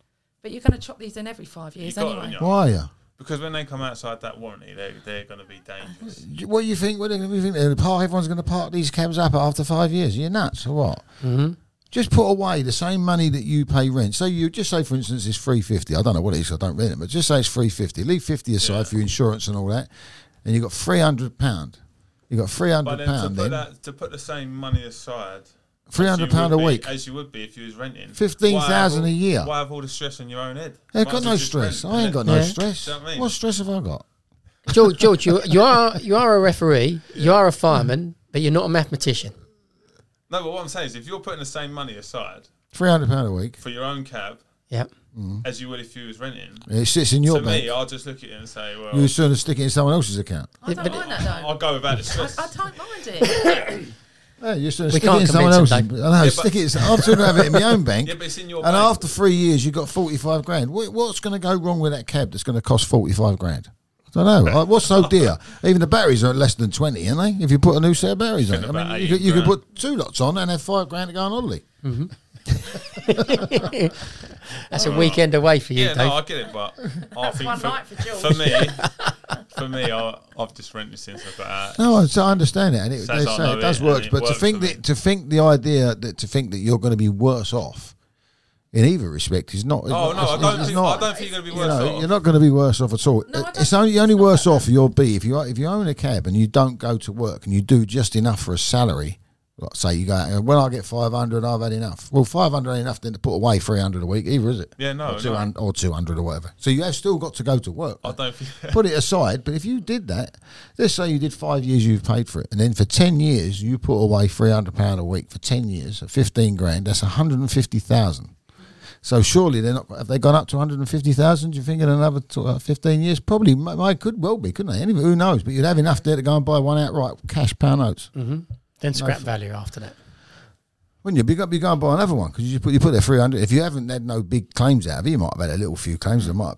Speaker 2: But you're going to chop these in every five years
Speaker 5: got it,
Speaker 2: anyway.
Speaker 5: yeah.
Speaker 1: Why are you?
Speaker 5: because when they come outside that warranty, they they're going to be dangerous.
Speaker 1: What do you think? What do you think? The park, everyone's going to park these cabs up after five years. You're nuts or what?
Speaker 3: hmm
Speaker 1: Just put away the same money that you pay rent. So you just say, for instance, it's three fifty. I don't know what it is. I don't rent it, but just say it's three fifty. Leave fifty aside
Speaker 5: Yeah.
Speaker 1: for your insurance and all that, and you've got three hundred pound. You got three hundred pound.
Speaker 5: then to put
Speaker 1: then.
Speaker 5: that to put the same money aside,
Speaker 1: Three
Speaker 5: as you
Speaker 1: hundred pound a
Speaker 5: be-
Speaker 1: week.
Speaker 5: as you would be if you was renting.
Speaker 1: 15,000
Speaker 5: Why have all-
Speaker 1: a year.
Speaker 5: Why have all the stress on your own head?
Speaker 1: I
Speaker 5: Might
Speaker 1: got no stress. I ain't got no
Speaker 3: Yeah.
Speaker 1: stress.
Speaker 5: You know what I mean?
Speaker 1: What stress have I got?
Speaker 3: George, George, you you are you are a referee, you are a fireman, but you're not a mathematician.
Speaker 5: No, but what I'm saying is, if you're putting the same money aside
Speaker 1: Three hundred pound a week.
Speaker 5: for your own cab
Speaker 3: Yeah.
Speaker 5: as you would if you was renting,
Speaker 1: It sits in your
Speaker 5: to
Speaker 1: bank.
Speaker 5: me, I'll just look at it and say, well,
Speaker 1: You sooner stick it in someone else's account.
Speaker 2: I don't
Speaker 3: But-
Speaker 2: mind that though.
Speaker 5: I'll go without the
Speaker 2: I,
Speaker 5: stress.
Speaker 2: I don't mind it.
Speaker 1: Yeah, you sooner
Speaker 3: We
Speaker 1: stick
Speaker 3: can't
Speaker 1: it in someone
Speaker 3: convince
Speaker 1: else's.
Speaker 3: him,
Speaker 1: I know.
Speaker 5: Yeah,
Speaker 1: stick
Speaker 5: but-
Speaker 1: it. I'm sooner have it in my own bank.
Speaker 5: yeah, but it's in your
Speaker 1: And
Speaker 5: bank.
Speaker 1: after three years, you've got forty five grand. What, what's going to go wrong with that cab that's going to cost forty five grand? I don't know. What's so dear? Even the batteries are at less than twenty, aren't they? If you put a new set of batteries on, it. I mean, you
Speaker 5: 80
Speaker 1: could, you could put two lots on and have five grand to go on holiday. Mm-hmm.
Speaker 3: That's a weekend away for you,
Speaker 5: yeah,
Speaker 3: Dave.
Speaker 5: no, I get it, but I think
Speaker 2: one
Speaker 5: for,
Speaker 2: night for George.
Speaker 5: for me, for me, I, I've just rented since I've got out.
Speaker 1: No, I, so I understand it, and it,
Speaker 5: Says
Speaker 1: they
Speaker 5: I
Speaker 1: say
Speaker 5: know
Speaker 1: it does
Speaker 5: it,
Speaker 1: work.
Speaker 5: and it
Speaker 1: But to
Speaker 5: works
Speaker 1: think
Speaker 5: for me.
Speaker 1: that to think the idea that to think that you're going to be worse off in either respect is not. is
Speaker 5: Oh
Speaker 1: not-
Speaker 5: no, I don't
Speaker 1: is
Speaker 5: think
Speaker 1: not.
Speaker 5: I don't think you're going to be
Speaker 1: you
Speaker 5: worse
Speaker 1: know,
Speaker 5: off.
Speaker 1: you're not going to be worse off at all.
Speaker 2: No, I don't
Speaker 1: it's
Speaker 2: think
Speaker 1: only
Speaker 2: it's
Speaker 1: only worse off you'll be if you if you own a cab and you don't go to work and you do just enough for a salary. Like say you go when I get five hundred, I've had enough. Well, five hundred ain't enough then to put away three hundred a week either, is it?
Speaker 5: Yeah, no,
Speaker 1: or two
Speaker 5: no.
Speaker 1: or two hundred or whatever. So you have still got to go to work.
Speaker 5: I don't think.
Speaker 1: Put it aside, but if you did that, let's say you did five years, you've paid for it, and then for ten years you put away three hundred pound a week for ten years at fifteen grand. That's one hundred and fifty thousand. So surely they're not. Have they gone up to one hundred and fifty thousand? Do you think in another tw- uh, fifteen years? Probably, might, might could well be, couldn't they? Anyway, who knows? But you'd have enough there to go and buy one outright cash pound notes.
Speaker 3: hmm Then scrap value after that.
Speaker 1: Wouldn't you? Be go, be going to buy another one because you put you put there three hundred. If you haven't had no big claims out of it, you might have had a little few claims. It might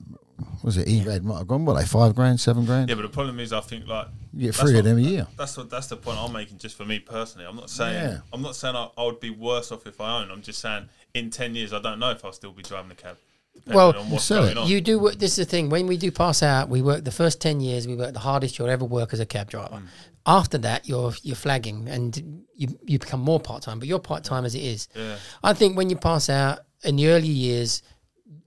Speaker 1: was it eBay might have gone what like five grand, seven grand.
Speaker 5: Yeah, but the problem is, I think like
Speaker 1: You get
Speaker 5: that's
Speaker 1: three of them a year.
Speaker 5: That's what that's the point I'm making. Just for me personally, I'm not saying
Speaker 1: Yeah.
Speaker 5: I'm not saying I, I would be worse off if I own. I'm just saying in ten years, I don't know if I'll still be driving the cab.
Speaker 3: Well,
Speaker 5: on what's
Speaker 1: sell
Speaker 5: going
Speaker 1: it.
Speaker 5: on.
Speaker 3: You do. work- This is the thing. When we do pass out, we work the first ten years. We work the hardest you'll ever work as a cab driver.
Speaker 5: Mm.
Speaker 3: After that, you're you're flagging and you you become more part time. But you're part time as it is.
Speaker 5: yeah,
Speaker 3: I think when you pass out in the early years,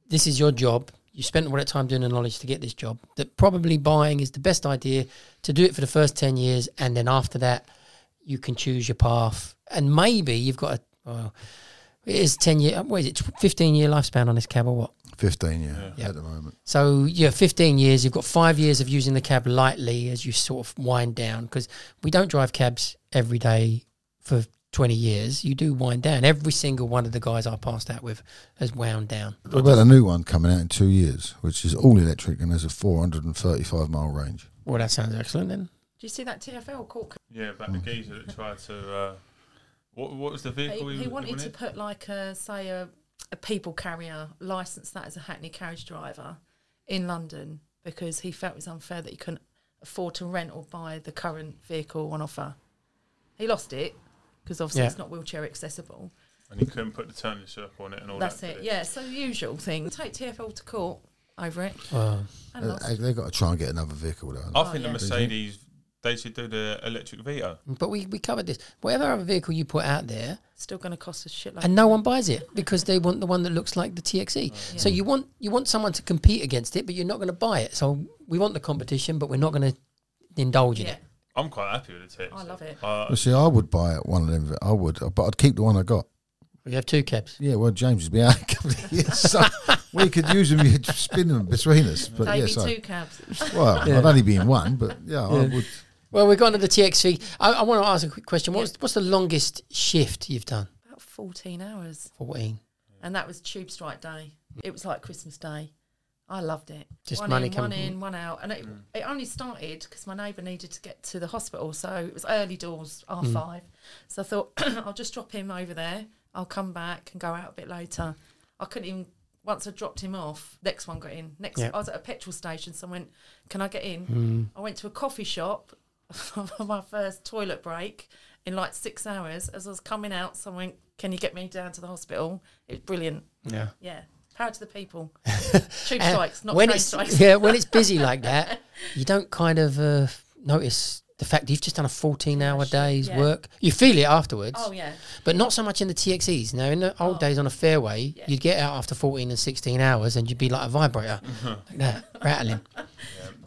Speaker 3: this is your job. You spent all that time doing the knowledge to get this job. That probably buying is the best idea to do it for the first ten years, and then after that, you can choose your path. And maybe you've got a. Well, it is ten year. What is it? Fifteen year lifespan on this cab or what?
Speaker 1: Fifteen, yeah,
Speaker 3: Yeah.
Speaker 1: at the moment.
Speaker 3: So yeah, 15 years. You've got five years of using the cab lightly as you sort of wind down because we don't drive cabs every day for 20 years. You do wind down. Every single one of the guys I passed out with has wound down.
Speaker 1: What about a new one coming out in two years, which is all electric and has a four hundred and thirty-five mile range?
Speaker 3: Well, that sounds excellent then.
Speaker 2: Do you see that TFL court? case?
Speaker 5: yeah. About the geezer that tried to. Uh, what what was the vehicle?
Speaker 2: He, he wanted to put like a say a, a people carrier, license that as a Hackney carriage driver in London because he felt it was unfair that he couldn't afford to rent or buy the current vehicle on offer. He lost it because obviously
Speaker 3: Yeah.
Speaker 2: it's not wheelchair accessible.
Speaker 5: And he couldn't put the turning circle on it and all
Speaker 2: That's
Speaker 5: that.
Speaker 2: That's it.
Speaker 5: did?
Speaker 2: Yeah, so the usual thing. Take TFL to court over it
Speaker 3: Well,
Speaker 2: and
Speaker 1: they, they've got to try and get another vehicle though.
Speaker 5: I
Speaker 2: Oh,
Speaker 5: think
Speaker 2: yeah.
Speaker 5: the Mercedes they should do the electric Vito.
Speaker 3: but we, we covered this. Whatever other vehicle you put out there,
Speaker 2: Still going to cost a shitload.
Speaker 3: and no one buys it because they want the one that looks like the TXE. So
Speaker 2: Yeah.
Speaker 3: you want you want someone to compete against it, but you're not going to buy it. So we want the competition, but we're not going to indulge in
Speaker 2: yeah,
Speaker 3: it.
Speaker 5: I'm quite happy with the TXE.
Speaker 2: I love it.
Speaker 5: Uh,
Speaker 1: Well, see, I would buy it, one of them. I would, but I'd keep the one I got.
Speaker 3: We have two cabs.
Speaker 1: Yeah, well, James has been out a couple of years, so we could use them. You'd spin them between us. But yeah, so
Speaker 2: two cabs.
Speaker 1: well,
Speaker 3: Yeah.
Speaker 1: I'd only be in one, but yeah, I would.
Speaker 3: Well, we've gone to the TXV. I, I want to ask a quick question. What's what's the longest shift you've done?
Speaker 2: About 14 hours.
Speaker 3: 14.
Speaker 2: And that was Tube Strike Day. It was like Christmas Day. I loved it.
Speaker 3: Just
Speaker 2: one
Speaker 3: money
Speaker 2: in, one in, one out. And it, it only started because my neighbour needed to get to the hospital. So it was early doors, half
Speaker 3: Mm.
Speaker 2: five. So I thought, I'll just drop him over there. I'll come back and go out a bit later. I couldn't even, once I dropped him off, next one got in. Next,
Speaker 3: Yeah.
Speaker 2: I was at a petrol station. So I went, Can I get in?
Speaker 3: Mm.
Speaker 2: I went to a coffee shop my first toilet break in like six hours. As I was coming out, someone, can you get me down to the hospital? It was brilliant.
Speaker 3: Yeah.
Speaker 2: Yeah. Power to the people. Tube strikes, not
Speaker 3: when
Speaker 2: train
Speaker 3: it's
Speaker 2: strikes.
Speaker 3: yeah, when it's busy like that, you don't kind of uh, notice the fact that you've just done a 14 hour
Speaker 2: shit,
Speaker 3: day's
Speaker 2: yeah.
Speaker 3: work. You feel it afterwards,
Speaker 2: Oh yeah.
Speaker 3: but not so much in the TXEs. Now, in the old
Speaker 2: Oh.
Speaker 3: days on a fairway,
Speaker 2: Yeah.
Speaker 3: you'd get out after 14 and 16 hours and you'd be like a vibrator, like that, rattling.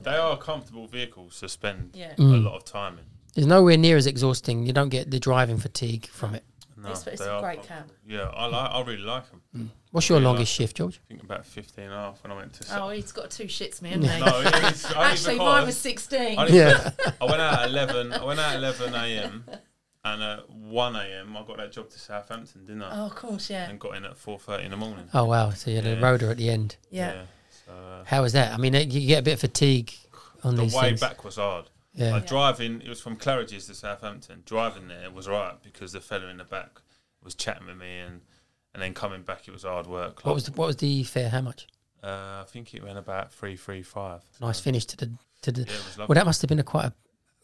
Speaker 5: Yeah. They are comfortable vehicles to spend
Speaker 2: Yeah.
Speaker 5: a
Speaker 3: Mm.
Speaker 5: lot of time in.
Speaker 3: It's nowhere near as exhausting. You don't get the driving fatigue from it.
Speaker 5: No,
Speaker 2: It's- it's a great
Speaker 5: comfortable. Yeah, I like. I really like them.
Speaker 3: What's your
Speaker 5: Really
Speaker 3: longest
Speaker 5: like
Speaker 3: shift, George?
Speaker 5: I think about 15 and a half when I went to.
Speaker 2: Oh, he's got two shits, me, hasn't he?
Speaker 5: no, it's
Speaker 2: Actually,
Speaker 5: because
Speaker 2: mine was 16.
Speaker 5: only
Speaker 3: Yeah.
Speaker 5: I went out at 11. I went out at 11 a.m. and at 1 a.m. I got that job to Southampton, didn't I?
Speaker 2: Oh, of course, yeah.
Speaker 5: And got in at 4:30 in the morning.
Speaker 3: Oh, wow. So you had a
Speaker 5: Yeah.
Speaker 3: roader at the end.
Speaker 2: Yeah.
Speaker 5: So uh,
Speaker 3: How was that? I mean, you get a bit of fatigue on
Speaker 5: the
Speaker 3: these
Speaker 5: way
Speaker 3: things.
Speaker 5: back was hard.
Speaker 3: Yeah.
Speaker 5: Like driving, it was from Claridge's to Southampton. Driving there was right because the fella in the back was chatting with me, and and then coming back, it was hard work.
Speaker 3: What was the, what was the fare? How much?
Speaker 5: Uh, I think it went about three, three, five.
Speaker 3: Nice finish to the to the.
Speaker 5: Yeah, it was lovely.
Speaker 3: Well, that must have been a quite a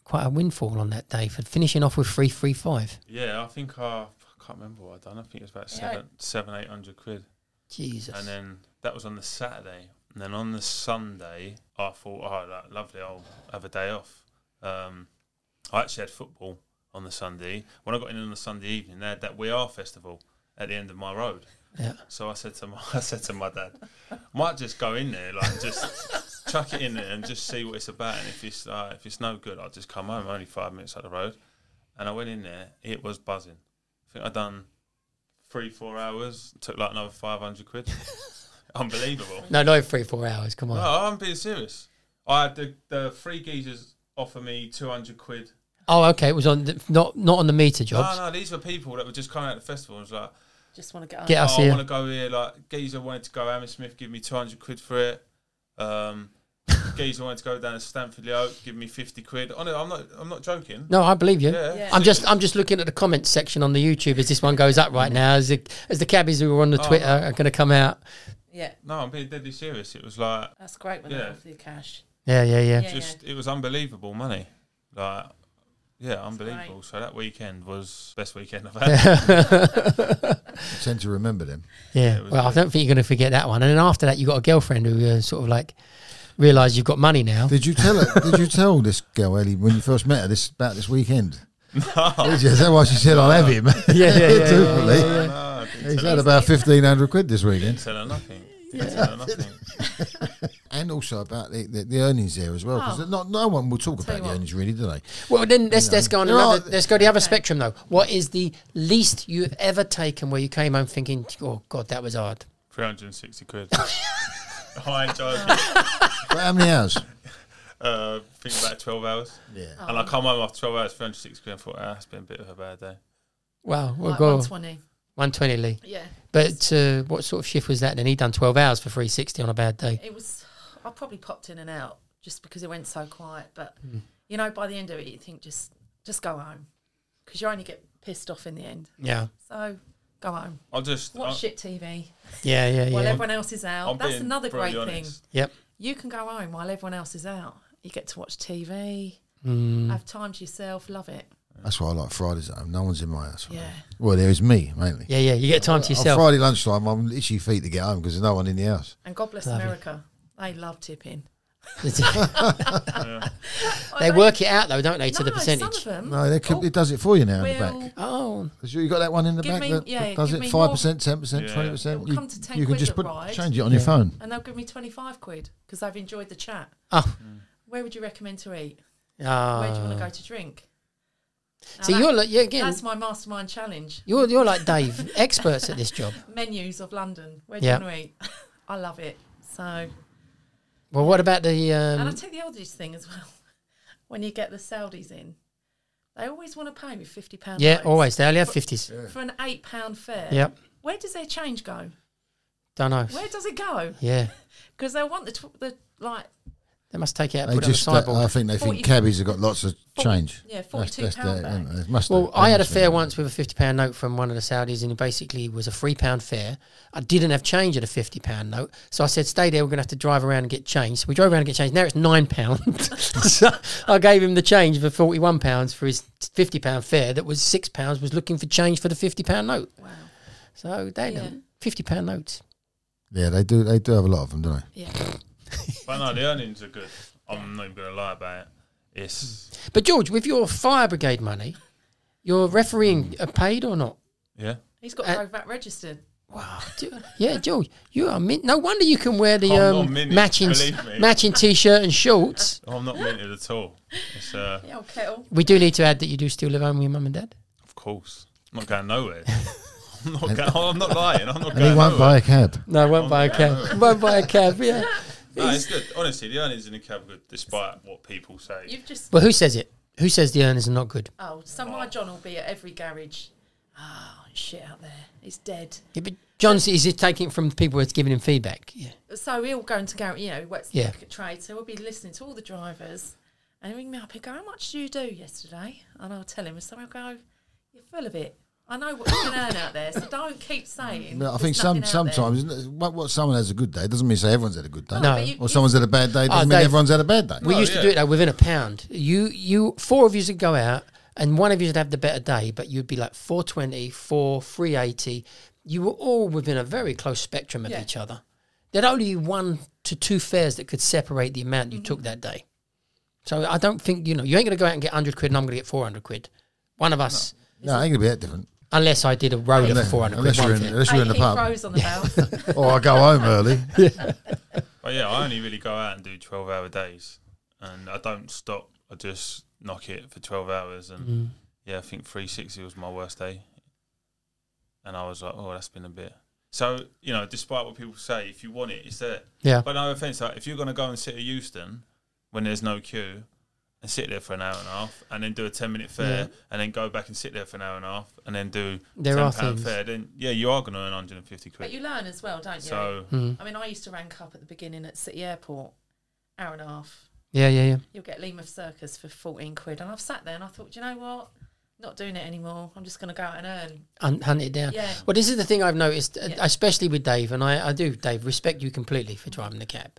Speaker 3: quite a windfall on that day for finishing off with three three five.
Speaker 5: Yeah, I think I, I can't remember what I done. I think it was about
Speaker 2: Yeah.
Speaker 5: seven, seven, eight hundred quid.
Speaker 3: Jesus.
Speaker 5: And then that was on the Saturday, and then on the Sunday, I thought, oh, that lovely, I'll have a day off. Um, I actually had football on the Sunday. When I got in on the Sunday evening, they had that We Are festival at the end of my road.
Speaker 3: yeah.
Speaker 5: So I said to my, I said to my dad, might just go in there, like just chuck it in there and just see what it's about. And if it's uh, if it's no good, I'll just come home. Only five minutes up the road. And I went in there. It was buzzing. I think I done three four hours. Took like another five hundred quid. Unbelievable.
Speaker 3: No, no, three four hours. Come on.
Speaker 5: No, I'm being serious. I had the the three geezers offer me two hundred quid.
Speaker 3: Oh, okay. It was on the, not not on the meter jobs.
Speaker 5: No, no, these were people that were just coming out of the festival. and was like,
Speaker 2: Just want to get
Speaker 3: Get us
Speaker 5: oh, I want to go here. Like geezer wanted to go. Hammersmith give me two hundred quid for it. Um, geezer wanted to go down to Stanford Oak, give me fifty quid. On it, I'm not. I'm not joking.
Speaker 3: No, I believe you.
Speaker 5: Yeah.
Speaker 2: Yeah.
Speaker 3: I'm just I'm just looking at the comments section on the YouTube as this one goes up right now. As the, as the cabbies who are on the
Speaker 5: Oh,
Speaker 3: Twitter
Speaker 5: no.
Speaker 3: are going to come out.
Speaker 2: Yeah,
Speaker 5: No, I'm being deadly serious. It was like
Speaker 2: that's great when
Speaker 5: Yeah.
Speaker 2: they offer you cash.
Speaker 3: Yeah, yeah, yeah.
Speaker 2: Yeah.
Speaker 5: just it was unbelievable money. Like yeah, unbelievable. So that weekend was best weekend I've had.
Speaker 1: I tend to remember them.
Speaker 3: Yeah.
Speaker 5: it was
Speaker 3: Well, I don't think you're going to forget that one. And then after that, you got a girlfriend who uh, sort of like realised you've got money now.
Speaker 1: Did you tell her? did you tell this girl Ellie when you first met her this about this weekend? Did you? Is that why she said I'll have him?
Speaker 3: Yeah, yeah, yeah,
Speaker 1: Truthfully.
Speaker 5: No, no, I didn't
Speaker 1: He's had about fifteen hundred quid this
Speaker 5: didn't
Speaker 1: weekend,
Speaker 5: tell her nothing. Didn't tell her nothing.
Speaker 1: and also about the, the, the earnings there as well. Because
Speaker 2: Oh.
Speaker 1: not no one will talk
Speaker 2: Tell
Speaker 1: about the earnings really, do they?
Speaker 3: Well, then let's let's go on
Speaker 1: There
Speaker 3: another.
Speaker 1: are-
Speaker 3: Let's go to the other
Speaker 2: Okay.
Speaker 3: spectrum though. What is the least you've ever taken where you came home thinking, "Oh God, that was hard."
Speaker 5: Three hundred and sixty quid. I enjoyed it.
Speaker 1: But how many hours?
Speaker 5: Uh, think about twelve hours.
Speaker 1: Yeah.
Speaker 5: And I come home after 12 hours, 360 quid, and thought, ah, it's been a bit of a bad day.
Speaker 3: Wow, we'll
Speaker 2: Like
Speaker 3: go
Speaker 2: 120.
Speaker 3: one twenty, Lee.
Speaker 2: Yeah.
Speaker 3: But uh, what sort of shift was that? Then he'd done twelve hours for three sixty on a bad day.
Speaker 2: It was, I probably popped in and out just because it went so quiet. But,
Speaker 3: Hmm.
Speaker 2: you know, by the end of it, you think just just go home because you only get pissed off in the end.
Speaker 3: Yeah,
Speaker 2: So go home.
Speaker 5: I'll just.
Speaker 2: Watch
Speaker 5: I'll,
Speaker 2: shit TV
Speaker 3: yeah, yeah, yeah.
Speaker 2: while everyone else is out.
Speaker 5: I'm
Speaker 2: That's
Speaker 5: being
Speaker 2: another great
Speaker 5: brutally
Speaker 2: thing.
Speaker 5: honest.
Speaker 3: Yep.
Speaker 2: You can go home while everyone else is out. You get to watch TV,
Speaker 3: Mm.
Speaker 2: have time to yourself, love it.
Speaker 1: That's why I like Fridays at home. No one's in my house.
Speaker 2: Yeah.
Speaker 1: Well, there is me mainly.
Speaker 3: Yeah, yeah. You get time to
Speaker 1: On
Speaker 3: yourself.
Speaker 1: Friday lunchtime, I'm itchy feet to get home because there's no one in the house.
Speaker 2: And God bless
Speaker 3: Lovely.
Speaker 2: America. They love tipping.
Speaker 3: they work it out though, don't they, to the
Speaker 2: No,
Speaker 3: percentage?
Speaker 2: Some of them.
Speaker 1: No, they could, it does it for you now in the
Speaker 2: will
Speaker 1: back.
Speaker 3: Oh,
Speaker 1: Because you got that one in the
Speaker 2: Give
Speaker 1: back
Speaker 2: me-
Speaker 1: that,
Speaker 2: yeah,
Speaker 1: that does
Speaker 2: give
Speaker 1: it
Speaker 2: me
Speaker 1: five percent, ten percent,
Speaker 5: Yeah.
Speaker 1: twenty
Speaker 2: It
Speaker 1: percent.
Speaker 2: will
Speaker 1: You,
Speaker 2: come to 10
Speaker 1: you can
Speaker 2: quid
Speaker 1: just
Speaker 2: at
Speaker 1: put
Speaker 2: ride.
Speaker 1: change it on your phone.
Speaker 2: And they'll give me 25 quid because I've enjoyed the chat.
Speaker 3: oh,
Speaker 2: Where would you recommend to eat?
Speaker 3: ah.
Speaker 2: Where do you want to go to drink? Now
Speaker 3: So
Speaker 2: that-
Speaker 3: you're like, yeah, again,
Speaker 2: That's my mastermind challenge.
Speaker 3: you're you're like Dave, experts at this job.
Speaker 2: Menus of London. Where do
Speaker 3: Yeah.
Speaker 2: you want to eat? I love it. So,
Speaker 3: Well, what about the?
Speaker 2: and I
Speaker 3: Um,
Speaker 2: take the oldies thing as well. When you get the Saudis in, they always want to pay me fifty pounds.
Speaker 3: yeah, always. They only have fifties.
Speaker 2: for an eight pound fare.
Speaker 3: Yep.
Speaker 2: Where does their change go?
Speaker 3: Don't know.
Speaker 2: Where does it go?
Speaker 3: Yeah,
Speaker 2: Because they want the tw- the like
Speaker 3: they must take it out,
Speaker 1: They
Speaker 3: and put it on the
Speaker 1: uh,
Speaker 3: sideboard.
Speaker 1: I think they
Speaker 2: 40
Speaker 1: think cabbies have got lots of change.
Speaker 2: yeah, 42
Speaker 1: that's
Speaker 2: pound
Speaker 1: their-
Speaker 2: bag.
Speaker 1: must
Speaker 3: Well, I had a
Speaker 1: must
Speaker 3: fare once with a fifty pound note from one of the Saudis, and it basically was a three pound fare. I didn't have change at a fifty pound note, so I said, "Stay there. We're going to have to drive around and get change." So we drove around and get change. Now it's nine pound. so I gave him the change for forty one pounds for his fifty pound fare. That was six pounds. Was looking for change for the fifty pound note.
Speaker 2: wow.
Speaker 3: So they
Speaker 2: Yeah.
Speaker 3: fifty pound notes.
Speaker 1: Yeah, they do. They do have a lot of them, don't they?
Speaker 2: Yeah.
Speaker 5: But no, the earnings are good. I'm not even going to lie about it. It's,
Speaker 3: But George, with your fire brigade money, your refereeing are paid or not?
Speaker 5: yeah.
Speaker 2: He's got
Speaker 3: Uh,
Speaker 2: Grove back registered.
Speaker 3: Wow. Yeah, George, you are mint. No wonder you can wear the
Speaker 5: I'm not
Speaker 3: um,
Speaker 5: minted,
Speaker 3: matching
Speaker 5: believe me.
Speaker 3: matching t-shirt and shorts.
Speaker 5: I'm not minted at all. It's, uh,
Speaker 2: The old kettle.
Speaker 3: We do need to add that you do still live home with your mum and dad.
Speaker 5: of course. I'm not going nowhere. I'm not, going, I'm not lying. I'm not
Speaker 1: And he won't
Speaker 5: nowhere.
Speaker 1: buy a cab.
Speaker 3: No, I won't buy a cab. won't buy a cab. Yeah.
Speaker 5: No, it's good. Honestly, the earnings in the cab are good, despite what people say.
Speaker 2: You've just
Speaker 3: Well, who says it? Who says the earners are not good?
Speaker 2: oh, so my John will be at every garage. Oh, shit out there. He's dead.
Speaker 3: Yeah, but John is he taking it from people that's giving him feedback? Yeah.
Speaker 2: So he'll go into garage. You know, he works
Speaker 3: Yeah.
Speaker 2: at trade. So we'll be listening to all the drivers, and he'll ring me up. He'll go, "How much do you do yesterday?" And I'll tell him. And so I'll go, "You're full of it." I know what you can earn out there, so don't keep saying.
Speaker 1: But I think some
Speaker 2: nothing out there.
Speaker 1: sometimes isn't it, what, what someone has a good day doesn't mean say everyone's had a good day.
Speaker 3: No.
Speaker 2: but you-
Speaker 1: Or someone's had a bad day doesn't mean
Speaker 3: Dave,
Speaker 1: everyone's had a bad day.
Speaker 3: We
Speaker 5: Oh,
Speaker 3: used to do it though within a pound. You, you, four of you would go out, and one of you would have the better day, but you'd be like 420, 4, 380. You were all within a very close spectrum of
Speaker 2: Yeah.
Speaker 3: each other. There'd only be one to two fares that could separate the amount you
Speaker 2: Mm-hmm.
Speaker 3: took that day. So I don't think, you know, you ain't going to go out and get 100 quid and I'm going to get 400 quid. One of us,
Speaker 1: No, it ain't gonna be that different.
Speaker 3: Unless I did a roller for
Speaker 1: Unless,
Speaker 3: 400
Speaker 1: unless
Speaker 3: quid.
Speaker 1: you're in, unless you're in the pub,
Speaker 2: Heathrows on the bell.
Speaker 1: or I go home early.
Speaker 5: But yeah, I only really go out and do 12 hour days. And I don't stop. I just knock it for 12 hours. And
Speaker 3: Mm.
Speaker 5: yeah, I think 360 was my worst day. And I was like, oh, that's been a bit. So, you know, despite what people say, if you want it, it's there.
Speaker 3: Yeah.
Speaker 5: But no offense, like, if you're going to go and sit at Euston when there's no queue and sit there for an hour and a half and then do a 10 minute fare
Speaker 3: Yeah.
Speaker 5: and then go back and sit there for an hour and a half and then do
Speaker 3: There
Speaker 5: 10
Speaker 3: are
Speaker 5: pound
Speaker 3: things.
Speaker 5: fare, then yeah, you are going to earn 150 quid.
Speaker 2: But
Speaker 5: quid.
Speaker 2: you learn as well, don't you?
Speaker 5: So,
Speaker 3: Mm.
Speaker 2: I mean, I used to rank up at the beginning at City Airport, hour and a half.
Speaker 3: Yeah, yeah, yeah.
Speaker 2: You'll get Lima Circus for 14 quid. And I've sat there and I thought, "Do you know what? Not doing it anymore. I'm just going to go out and earn.
Speaker 3: Hunt, hunt it down.
Speaker 2: Yeah.
Speaker 3: Well, this is the thing I've noticed, uh,
Speaker 2: Yeah.
Speaker 3: especially with Dave, and I, I do, Dave, respect you completely for driving the cab.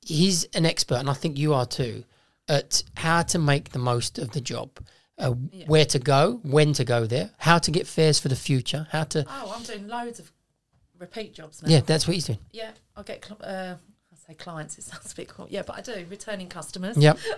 Speaker 3: He's an expert, and I think you are too, at how to make the most of the job, uh,
Speaker 2: Yeah.
Speaker 3: where to go, when to go there, how to get fares for the future, how to.
Speaker 2: Oh, I'm doing loads of repeat jobs now.
Speaker 3: Yeah, that's what he's doing.
Speaker 2: Yeah, I get, cl- uh, I say clients, it sounds a bit cool. Yeah, but I do. Returning customers.
Speaker 3: Yep.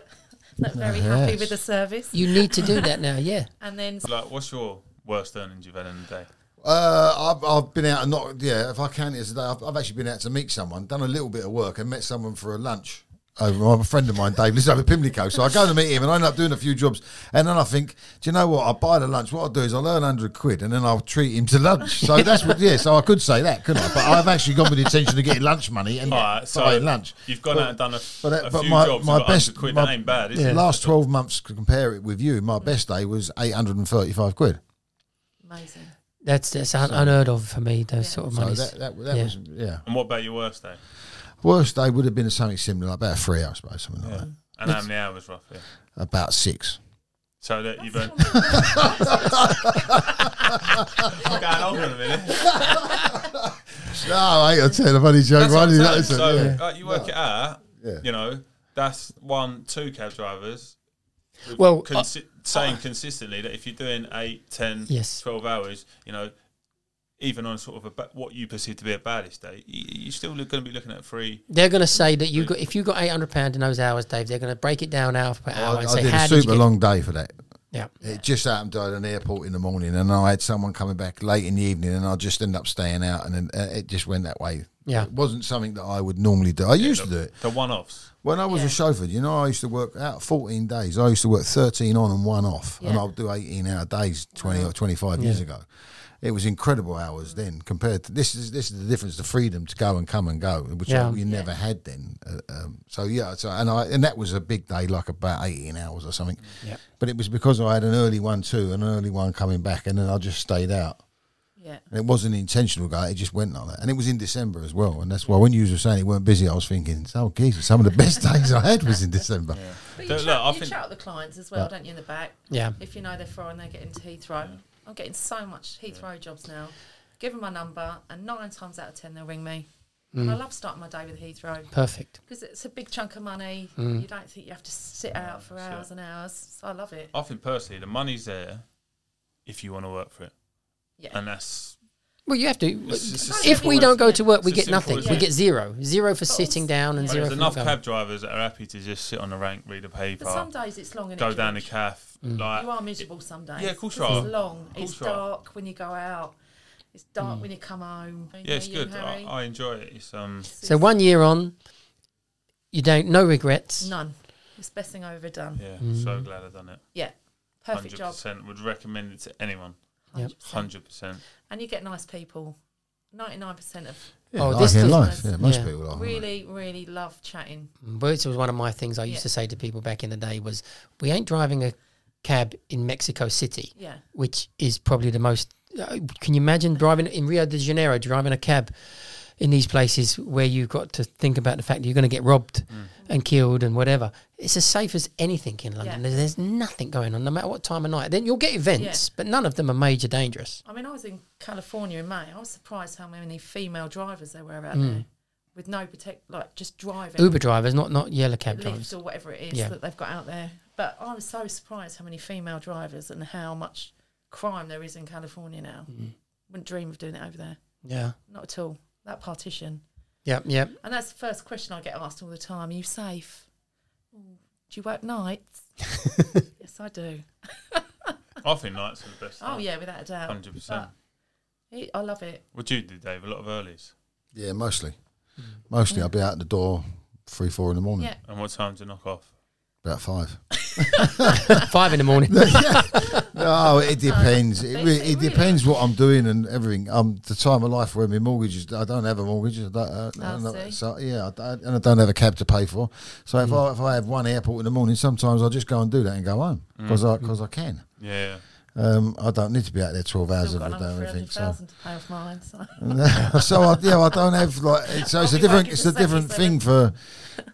Speaker 2: That are very happy with the service.
Speaker 3: You need to do that now, yeah.
Speaker 2: And then
Speaker 5: Like, what's your worst earnings you've had in a day?
Speaker 1: Uh, I've, I've been out and not yeah. If I count it as a day, I've, I've actually been out to meet someone, done a little bit of work, and met someone for a lunch. Oh, over a friend of mine, Dave, lives over Pimlico. So I go to meet him, and I end up doing a few jobs. And then I think, do you know what? I'll buy the lunch. What I'll do is I'll earn hundred quid, and then I'll treat him to lunch. So that's what. Yeah. So I could say that, couldn't I? But I've actually gone with the intention of getting lunch money and
Speaker 5: All right, so
Speaker 1: buying lunch.
Speaker 5: you've gone
Speaker 1: But-
Speaker 5: out and done a,
Speaker 1: but that-
Speaker 5: a
Speaker 1: but
Speaker 5: few
Speaker 1: my-
Speaker 5: jobs.
Speaker 1: my
Speaker 5: you've got 100
Speaker 1: best-
Speaker 5: quid.
Speaker 1: my-
Speaker 5: that ain't bad, is
Speaker 1: The
Speaker 5: it?
Speaker 1: last twelve months, to compare it with you, my best day was eight hundred and thirty-five quid.
Speaker 2: amazing.
Speaker 3: That's that's un- unheard of for me, those
Speaker 2: Yeah.
Speaker 3: sort of
Speaker 1: So
Speaker 3: monies.
Speaker 1: that that, that
Speaker 3: Yeah.
Speaker 1: was yeah.
Speaker 5: And what about your worst day?
Speaker 1: Worst day would have been something similar, like about three hours, suppose, something like that.
Speaker 5: And how many hours roughly?
Speaker 1: About six.
Speaker 5: So that you've earned. I'm going on in a minute.
Speaker 1: No, I ain't gonna tell a funny joke.
Speaker 5: That's what
Speaker 1: Why
Speaker 5: I'm
Speaker 1: did you
Speaker 5: saying.
Speaker 1: notice it?
Speaker 5: So
Speaker 1: Yeah.
Speaker 5: uh, you work it out.
Speaker 1: Yeah.
Speaker 5: You know, that's one, two cab drivers.
Speaker 3: Well,
Speaker 5: consi- saying consistently that if you're doing eight, ten,
Speaker 3: Yes.
Speaker 5: 12 hours, you know, even on sort of a ba- what you perceive to be a baddest day, you- you're still going to be looking at three.
Speaker 3: They're going to say that you got if you got eight hundred pound in those hours, Dave. They're going to break it down hour per hour
Speaker 1: I,
Speaker 3: and
Speaker 1: I
Speaker 3: say
Speaker 1: did
Speaker 3: how
Speaker 1: a
Speaker 3: did you
Speaker 1: super
Speaker 3: get?
Speaker 1: long day for that.
Speaker 3: Yeah,
Speaker 1: It just happened at an airport in the morning, and I had someone coming back late in the evening, and I just ended up staying out, and then uh, it just went that way.
Speaker 3: Yeah.
Speaker 1: it wasn't something that I would normally do. I used to do it
Speaker 5: The one offs.
Speaker 1: when I was a chauffeur. You know, I used to work out fourteen days. I used to work thirteen on and one off, and I would do eighteen hour days twenty or twenty five years ago. It was incredible hours then compared to this is this is the difference the freedom to go and come and go which
Speaker 3: Yeah.
Speaker 1: you never had then uh, um, so yeah so and I and that was a big day like about 18 hours or something
Speaker 3: Yeah.
Speaker 1: but it was because I had an early one too an early one coming back and then I just stayed out
Speaker 2: Yeah.
Speaker 1: and it wasn't intentional guy it just went like that and it was in December as well and that's why when you were saying it weren't busy I was thinking oh geez some of the best days I had was in December
Speaker 2: But you,
Speaker 5: Look,
Speaker 2: chat,
Speaker 5: look,
Speaker 2: you
Speaker 5: think-
Speaker 2: chat with the clients as well, don't you, in the back?
Speaker 3: yeah.
Speaker 2: If you know they're foreign, they're get into Heathrow. I'm getting so much Heathrow jobs now. Give them my number, and nine times out of ten, they'll ring me. And I
Speaker 3: Mm.
Speaker 2: love starting my day with Heathrow
Speaker 3: Perfect.
Speaker 2: because it's a big chunk of money.
Speaker 3: Mm.
Speaker 2: You don't think you have to sit out for
Speaker 5: Sure.
Speaker 2: hours and hours. So I love it.
Speaker 5: I think personally, the money's there if you want to work for it.
Speaker 2: Yeah.
Speaker 5: And that's.
Speaker 3: Well, you have to.
Speaker 5: It's just
Speaker 3: If we don't go to work, we get nothing.
Speaker 5: simple
Speaker 3: We get zero. Zero for sitting down and
Speaker 2: Yeah.
Speaker 3: zero
Speaker 5: There's
Speaker 3: for
Speaker 5: enough cab drivers that are happy to just sit on the rank, read a paper,
Speaker 2: But some days it's long and
Speaker 5: go down the
Speaker 2: rich.
Speaker 5: calf. Like,
Speaker 2: You are miserable some days.
Speaker 5: Yeah, of course you
Speaker 2: It's long. It's dark when you go out. It's dark when you come home.
Speaker 5: yeah, it's
Speaker 2: You,
Speaker 5: good. I, I enjoy it. It's um.
Speaker 3: So one year on, you don't no regrets.
Speaker 2: None. It's the best thing I've ever done.
Speaker 5: Yeah,
Speaker 3: Mm.
Speaker 5: so glad I've done it.
Speaker 2: Yeah. Perfect
Speaker 5: Hundred
Speaker 2: job.
Speaker 5: percent. Would recommend it to anyone.
Speaker 3: Yep.
Speaker 2: 100%.
Speaker 5: Hundred percent.
Speaker 2: And you get nice people. 99% of
Speaker 1: yeah,
Speaker 3: Oh, this
Speaker 1: in life yeah most
Speaker 3: Yeah.
Speaker 1: people are
Speaker 2: really, really love chatting.
Speaker 3: But it was one of my things I used
Speaker 2: Yeah.
Speaker 3: to say to people back in the day was, we ain't driving a cab in Mexico City,
Speaker 2: Yeah.
Speaker 3: which is probably the most. Uh, can you imagine driving in Rio de Janeiro, driving a cab in these places where you've got to think about the fact that you're going to get robbed and killed and whatever? It's as safe as anything in London.
Speaker 2: Yeah.
Speaker 3: There's, nothing going on, no matter what time of night. Then you'll get events,
Speaker 2: Yeah.
Speaker 3: but none of them are major dangerous.
Speaker 2: I mean, I was in California in May. I was surprised how many female drivers there were out
Speaker 3: Mm.
Speaker 2: there with no protect, like just driving.
Speaker 3: Uber drivers, not not yellow cab drivers.
Speaker 2: or whatever it is
Speaker 3: Yeah.
Speaker 2: that they've got out there. But I was so surprised how many female drivers and how much crime there is in California now.
Speaker 3: Mm.
Speaker 2: Wouldn't dream of doing it over there.
Speaker 3: Yeah.
Speaker 2: Not at all. That partition.
Speaker 3: Yep. Yep.
Speaker 2: And that's the first question I get asked all the time. Are you safe? "Oh, Do you work nights? yes, I do.
Speaker 5: I think nights are the best.
Speaker 2: Oh, yeah, without a doubt.
Speaker 5: Hundred percent.
Speaker 2: But I love it.
Speaker 5: What do you do, Dave? A lot of earlies.
Speaker 1: yeah mostly mm. mostly I'll be out the door three four in the morning
Speaker 2: Yeah.
Speaker 5: And what time to knock off?
Speaker 1: About five
Speaker 3: Five in the morning.
Speaker 1: No, it depends. It,
Speaker 2: It-
Speaker 1: re-
Speaker 2: it
Speaker 1: it depends what I'm doing and everything. Um, the time of life where my mortgage is, I don't have a mortgage. I don't, uh,
Speaker 2: I
Speaker 1: I'm
Speaker 2: see.
Speaker 1: so yeah, I don't, and I don't have a cab to pay for. So if I if I have one airport in the morning, sometimes I just go and do that and go home because I because I can.
Speaker 5: Yeah.
Speaker 1: Um, I don't need to be out there twelve hours
Speaker 2: Still
Speaker 1: every
Speaker 2: got
Speaker 1: day
Speaker 2: another
Speaker 1: or anything. So,
Speaker 2: to pay off mine. So.
Speaker 1: so I, yeah, I don't have like. It's, so it's a
Speaker 2: I'll be
Speaker 1: different. It's a different thing for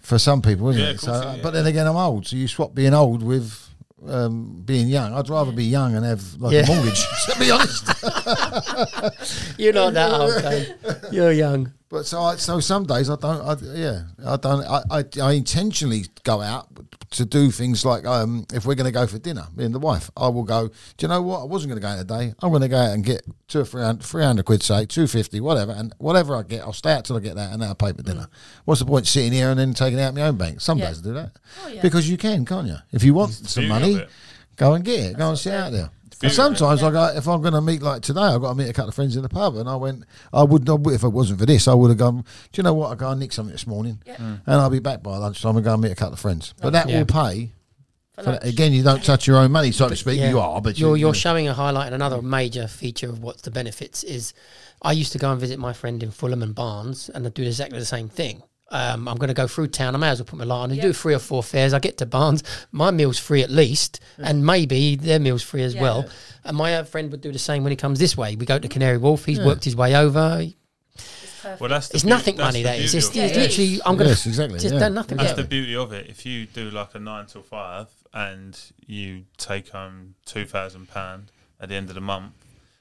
Speaker 1: for some people, isn't
Speaker 5: Yeah,
Speaker 1: it? So,
Speaker 5: course it is,
Speaker 1: but then again, I'm old, so you swap being old with. Um, being young, I'd rather
Speaker 2: Yeah.
Speaker 1: be young and have like
Speaker 3: Yeah.
Speaker 1: a mortgage. to be honest,
Speaker 3: You're not that old, Dave. You're young.
Speaker 1: But so, I, so some days I don't. I, yeah, I don't. I, I, I intentionally go out to do things like um, if we're going to go for dinner, me and the wife, I will go. Do you know what? I wasn't going to go out today. I'm going to go out and get two or three hundred, 300 quid, say two fifty, whatever, and whatever I get, I'll stay out till I get that, and then I'll pay for dinner. What's the point sitting here and then taking it out my own bank? Some
Speaker 2: Mm. Yeah.
Speaker 1: days I do that
Speaker 2: Oh, yeah.
Speaker 1: because you can, can't you? If you want some money, go and get it. Go and
Speaker 2: what
Speaker 1: sit out there.
Speaker 5: Beauty
Speaker 1: And
Speaker 5: of it.
Speaker 1: sometimes I go if I'm going to meet like today, I've got to meet a couple of friends in the pub, and I went. I would not if it wasn't for this, I would have gone. Do you know what? I go and nick something this morning,
Speaker 2: Yeah. Mm.
Speaker 1: and I'll be back by lunchtime and go and meet a couple of friends. But that
Speaker 3: Yeah.
Speaker 1: will pay.
Speaker 2: For
Speaker 1: For that. Again, you don't touch your own money, so to speak.
Speaker 3: Yeah.
Speaker 1: You are, but
Speaker 3: you're
Speaker 1: you,
Speaker 3: you're showing a highlight and another major feature of what's the benefits is I used to go and visit my friend in Fulham and Barnes and I'd do exactly the same thing. Um, I'm going to go through town. I may as well put my light on and do three or four fares. I get to Barnes, my meal's free at least, and maybe their meal's free as
Speaker 2: Yeah.
Speaker 3: well. And my other friend would do the same when he comes this way. We go to mm. Canary Wharf. He's worked his way over.
Speaker 2: It's perfect.
Speaker 5: Well, that's the
Speaker 3: It's
Speaker 5: beau-
Speaker 3: nothing
Speaker 5: that's
Speaker 3: money.
Speaker 5: the
Speaker 3: That is.
Speaker 5: beauty
Speaker 3: It's,
Speaker 2: Yeah,
Speaker 3: it's
Speaker 5: it.
Speaker 2: it
Speaker 3: literally.
Speaker 2: is.
Speaker 3: I'm going
Speaker 1: Yes,
Speaker 3: to
Speaker 1: exactly,
Speaker 3: just
Speaker 1: yeah.
Speaker 3: done nothing.
Speaker 5: That's
Speaker 3: Yeah.
Speaker 5: the beauty of it. If you do like a nine till five and you take home two thousand pound at the end of the month,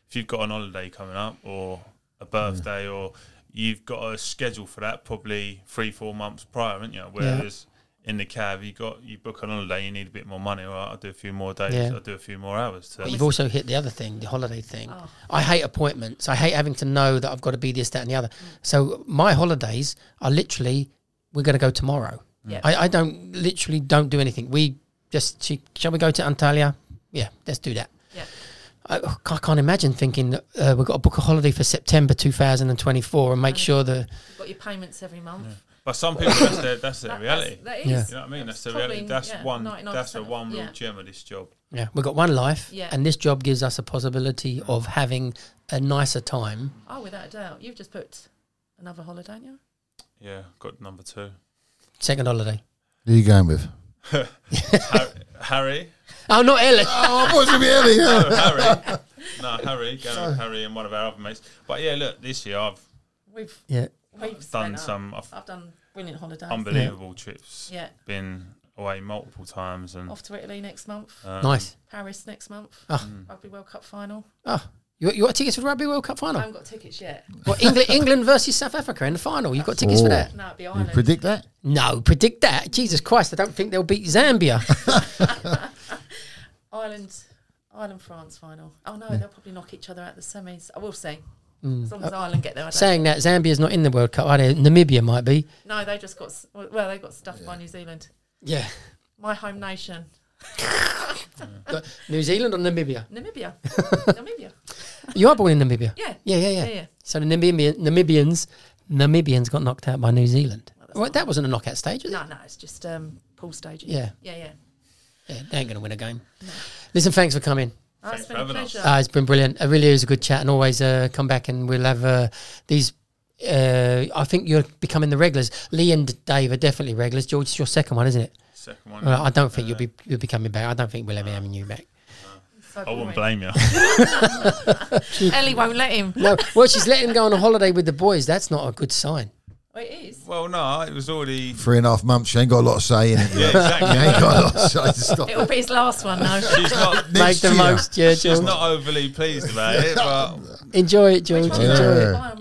Speaker 5: if you've got an holiday coming up or a birthday or you've got a schedule for that probably three four months prior, haven't you? Whereas in the cab, you got you book an holiday, you need a bit more money. All right, I'll do a few more days.
Speaker 3: Yeah.
Speaker 5: I'll do a few more hours. To,
Speaker 3: But you've also hit the other thing, the holiday thing.
Speaker 2: Oh.
Speaker 3: I hate appointments. I hate having to know that I've got to be this, that, and the other. Mm. So my holidays are literally, we're going to go tomorrow.
Speaker 2: Yeah.
Speaker 3: I, I don't literally don't do anything. We just she, shall we go to Antalya? Yeah, let's do that.
Speaker 2: Yeah.
Speaker 3: I, I can't imagine thinking that uh, we've got to book a holiday for September 2024 and make sure that
Speaker 2: You've got your payments every month.
Speaker 5: but some people, that's their that's their
Speaker 2: That-
Speaker 5: reality.
Speaker 2: That's, that is.
Speaker 3: Yeah.
Speaker 5: you know what I mean? That's the
Speaker 2: probably,
Speaker 5: reality. That's
Speaker 2: yeah,
Speaker 5: one. That's a one real
Speaker 2: yeah.
Speaker 5: gem of this job.
Speaker 3: yeah, we've got one life,
Speaker 2: Yeah.
Speaker 3: and this job gives us a possibility of having a nicer time.
Speaker 2: Oh, without a doubt. You've just put another holiday, haven't you?
Speaker 5: Yeah, got number two.
Speaker 3: Second holiday.
Speaker 1: Who are you going with?
Speaker 5: Har- Harry.
Speaker 3: Oh, not Ellie.
Speaker 1: Oh, I thought it was going to be Ellie.
Speaker 5: No, Harry. No, Harry. Going with Harry and one of our other mates. But yeah, look, this year I've
Speaker 2: We've
Speaker 3: yeah.
Speaker 2: we've
Speaker 5: done some I've
Speaker 2: I've done brilliant holidays.
Speaker 5: unbelievable trips.
Speaker 2: Yeah.
Speaker 5: Been away multiple times and
Speaker 2: Off to Italy next month.
Speaker 5: um,
Speaker 3: Nice.
Speaker 2: Paris next month.
Speaker 3: Oh.
Speaker 2: Rugby World Cup final.
Speaker 3: Oh, you, you got tickets for the Rugby World Cup final?
Speaker 2: I
Speaker 3: final?
Speaker 2: haven't got tickets yet.
Speaker 3: Well, England, England versus South Africa in the final. You've got tickets for that?
Speaker 2: No, it'd be
Speaker 1: You
Speaker 2: Ireland.
Speaker 1: predict that?
Speaker 3: No, predict that. Jesus Christ, I don't think they'll beat Zambia.
Speaker 2: Ireland, Ireland, France final. Oh no, they'll probably knock each other out the semis. I will see. As long as Ireland get there. I don't
Speaker 3: Mm. Saying that Zambia's not in the World Cup, are know Namibia might be.
Speaker 2: No, they just got s- well. They got stuffed by New Zealand,
Speaker 3: Yeah.
Speaker 2: my home nation,
Speaker 3: New Zealand or Namibia?
Speaker 2: Namibia. Namibia.
Speaker 3: You are born in Namibia.
Speaker 2: Yeah.
Speaker 3: Yeah, yeah,
Speaker 2: Yeah,
Speaker 3: yeah.
Speaker 2: yeah.
Speaker 3: So the Namibian, Namibians, Namibians got knocked out by New Zealand. Well, that wasn't a knockout stage, was it?
Speaker 2: No, no, it's just um, pool staging.
Speaker 3: Yeah.
Speaker 2: yeah, yeah.
Speaker 3: Yeah, they ain't going to win a game. Listen, thanks for coming.
Speaker 2: Oh,
Speaker 5: Thanks
Speaker 2: it's
Speaker 5: for
Speaker 2: been a
Speaker 5: having us.
Speaker 2: pleasure.
Speaker 3: Uh, it's been brilliant. It really is a good chat, and always uh, come back and we'll have uh, these. Uh, I think you're becoming the regulars. Lee and Dave are definitely regulars. George, it's your second one, isn't it?
Speaker 5: second one.
Speaker 3: Well, I don't think
Speaker 5: Uh,
Speaker 3: you'll be you'll be coming back. I don't think we'll ever having you back.
Speaker 2: So
Speaker 5: I wouldn't
Speaker 2: boring.
Speaker 5: blame you.
Speaker 2: Ellie won't let him.
Speaker 3: No, well, she's letting him go on a holiday with the boys. That's not a good sign.
Speaker 2: Well, it is.
Speaker 5: well, no, it was already.
Speaker 1: Three and a half months. She ain't got a lot to say in it.
Speaker 5: Yeah, exactly.
Speaker 1: You ain't got a lot to say. to Stop.
Speaker 2: It'll be his last one, though.
Speaker 5: She's not.
Speaker 3: Make the
Speaker 1: year.
Speaker 3: most, yeah,
Speaker 5: She's
Speaker 3: George.
Speaker 5: not overly pleased about it, but
Speaker 3: Enjoy it, George. Enjoy
Speaker 2: one's
Speaker 3: it.
Speaker 1: Yeah.
Speaker 2: the one?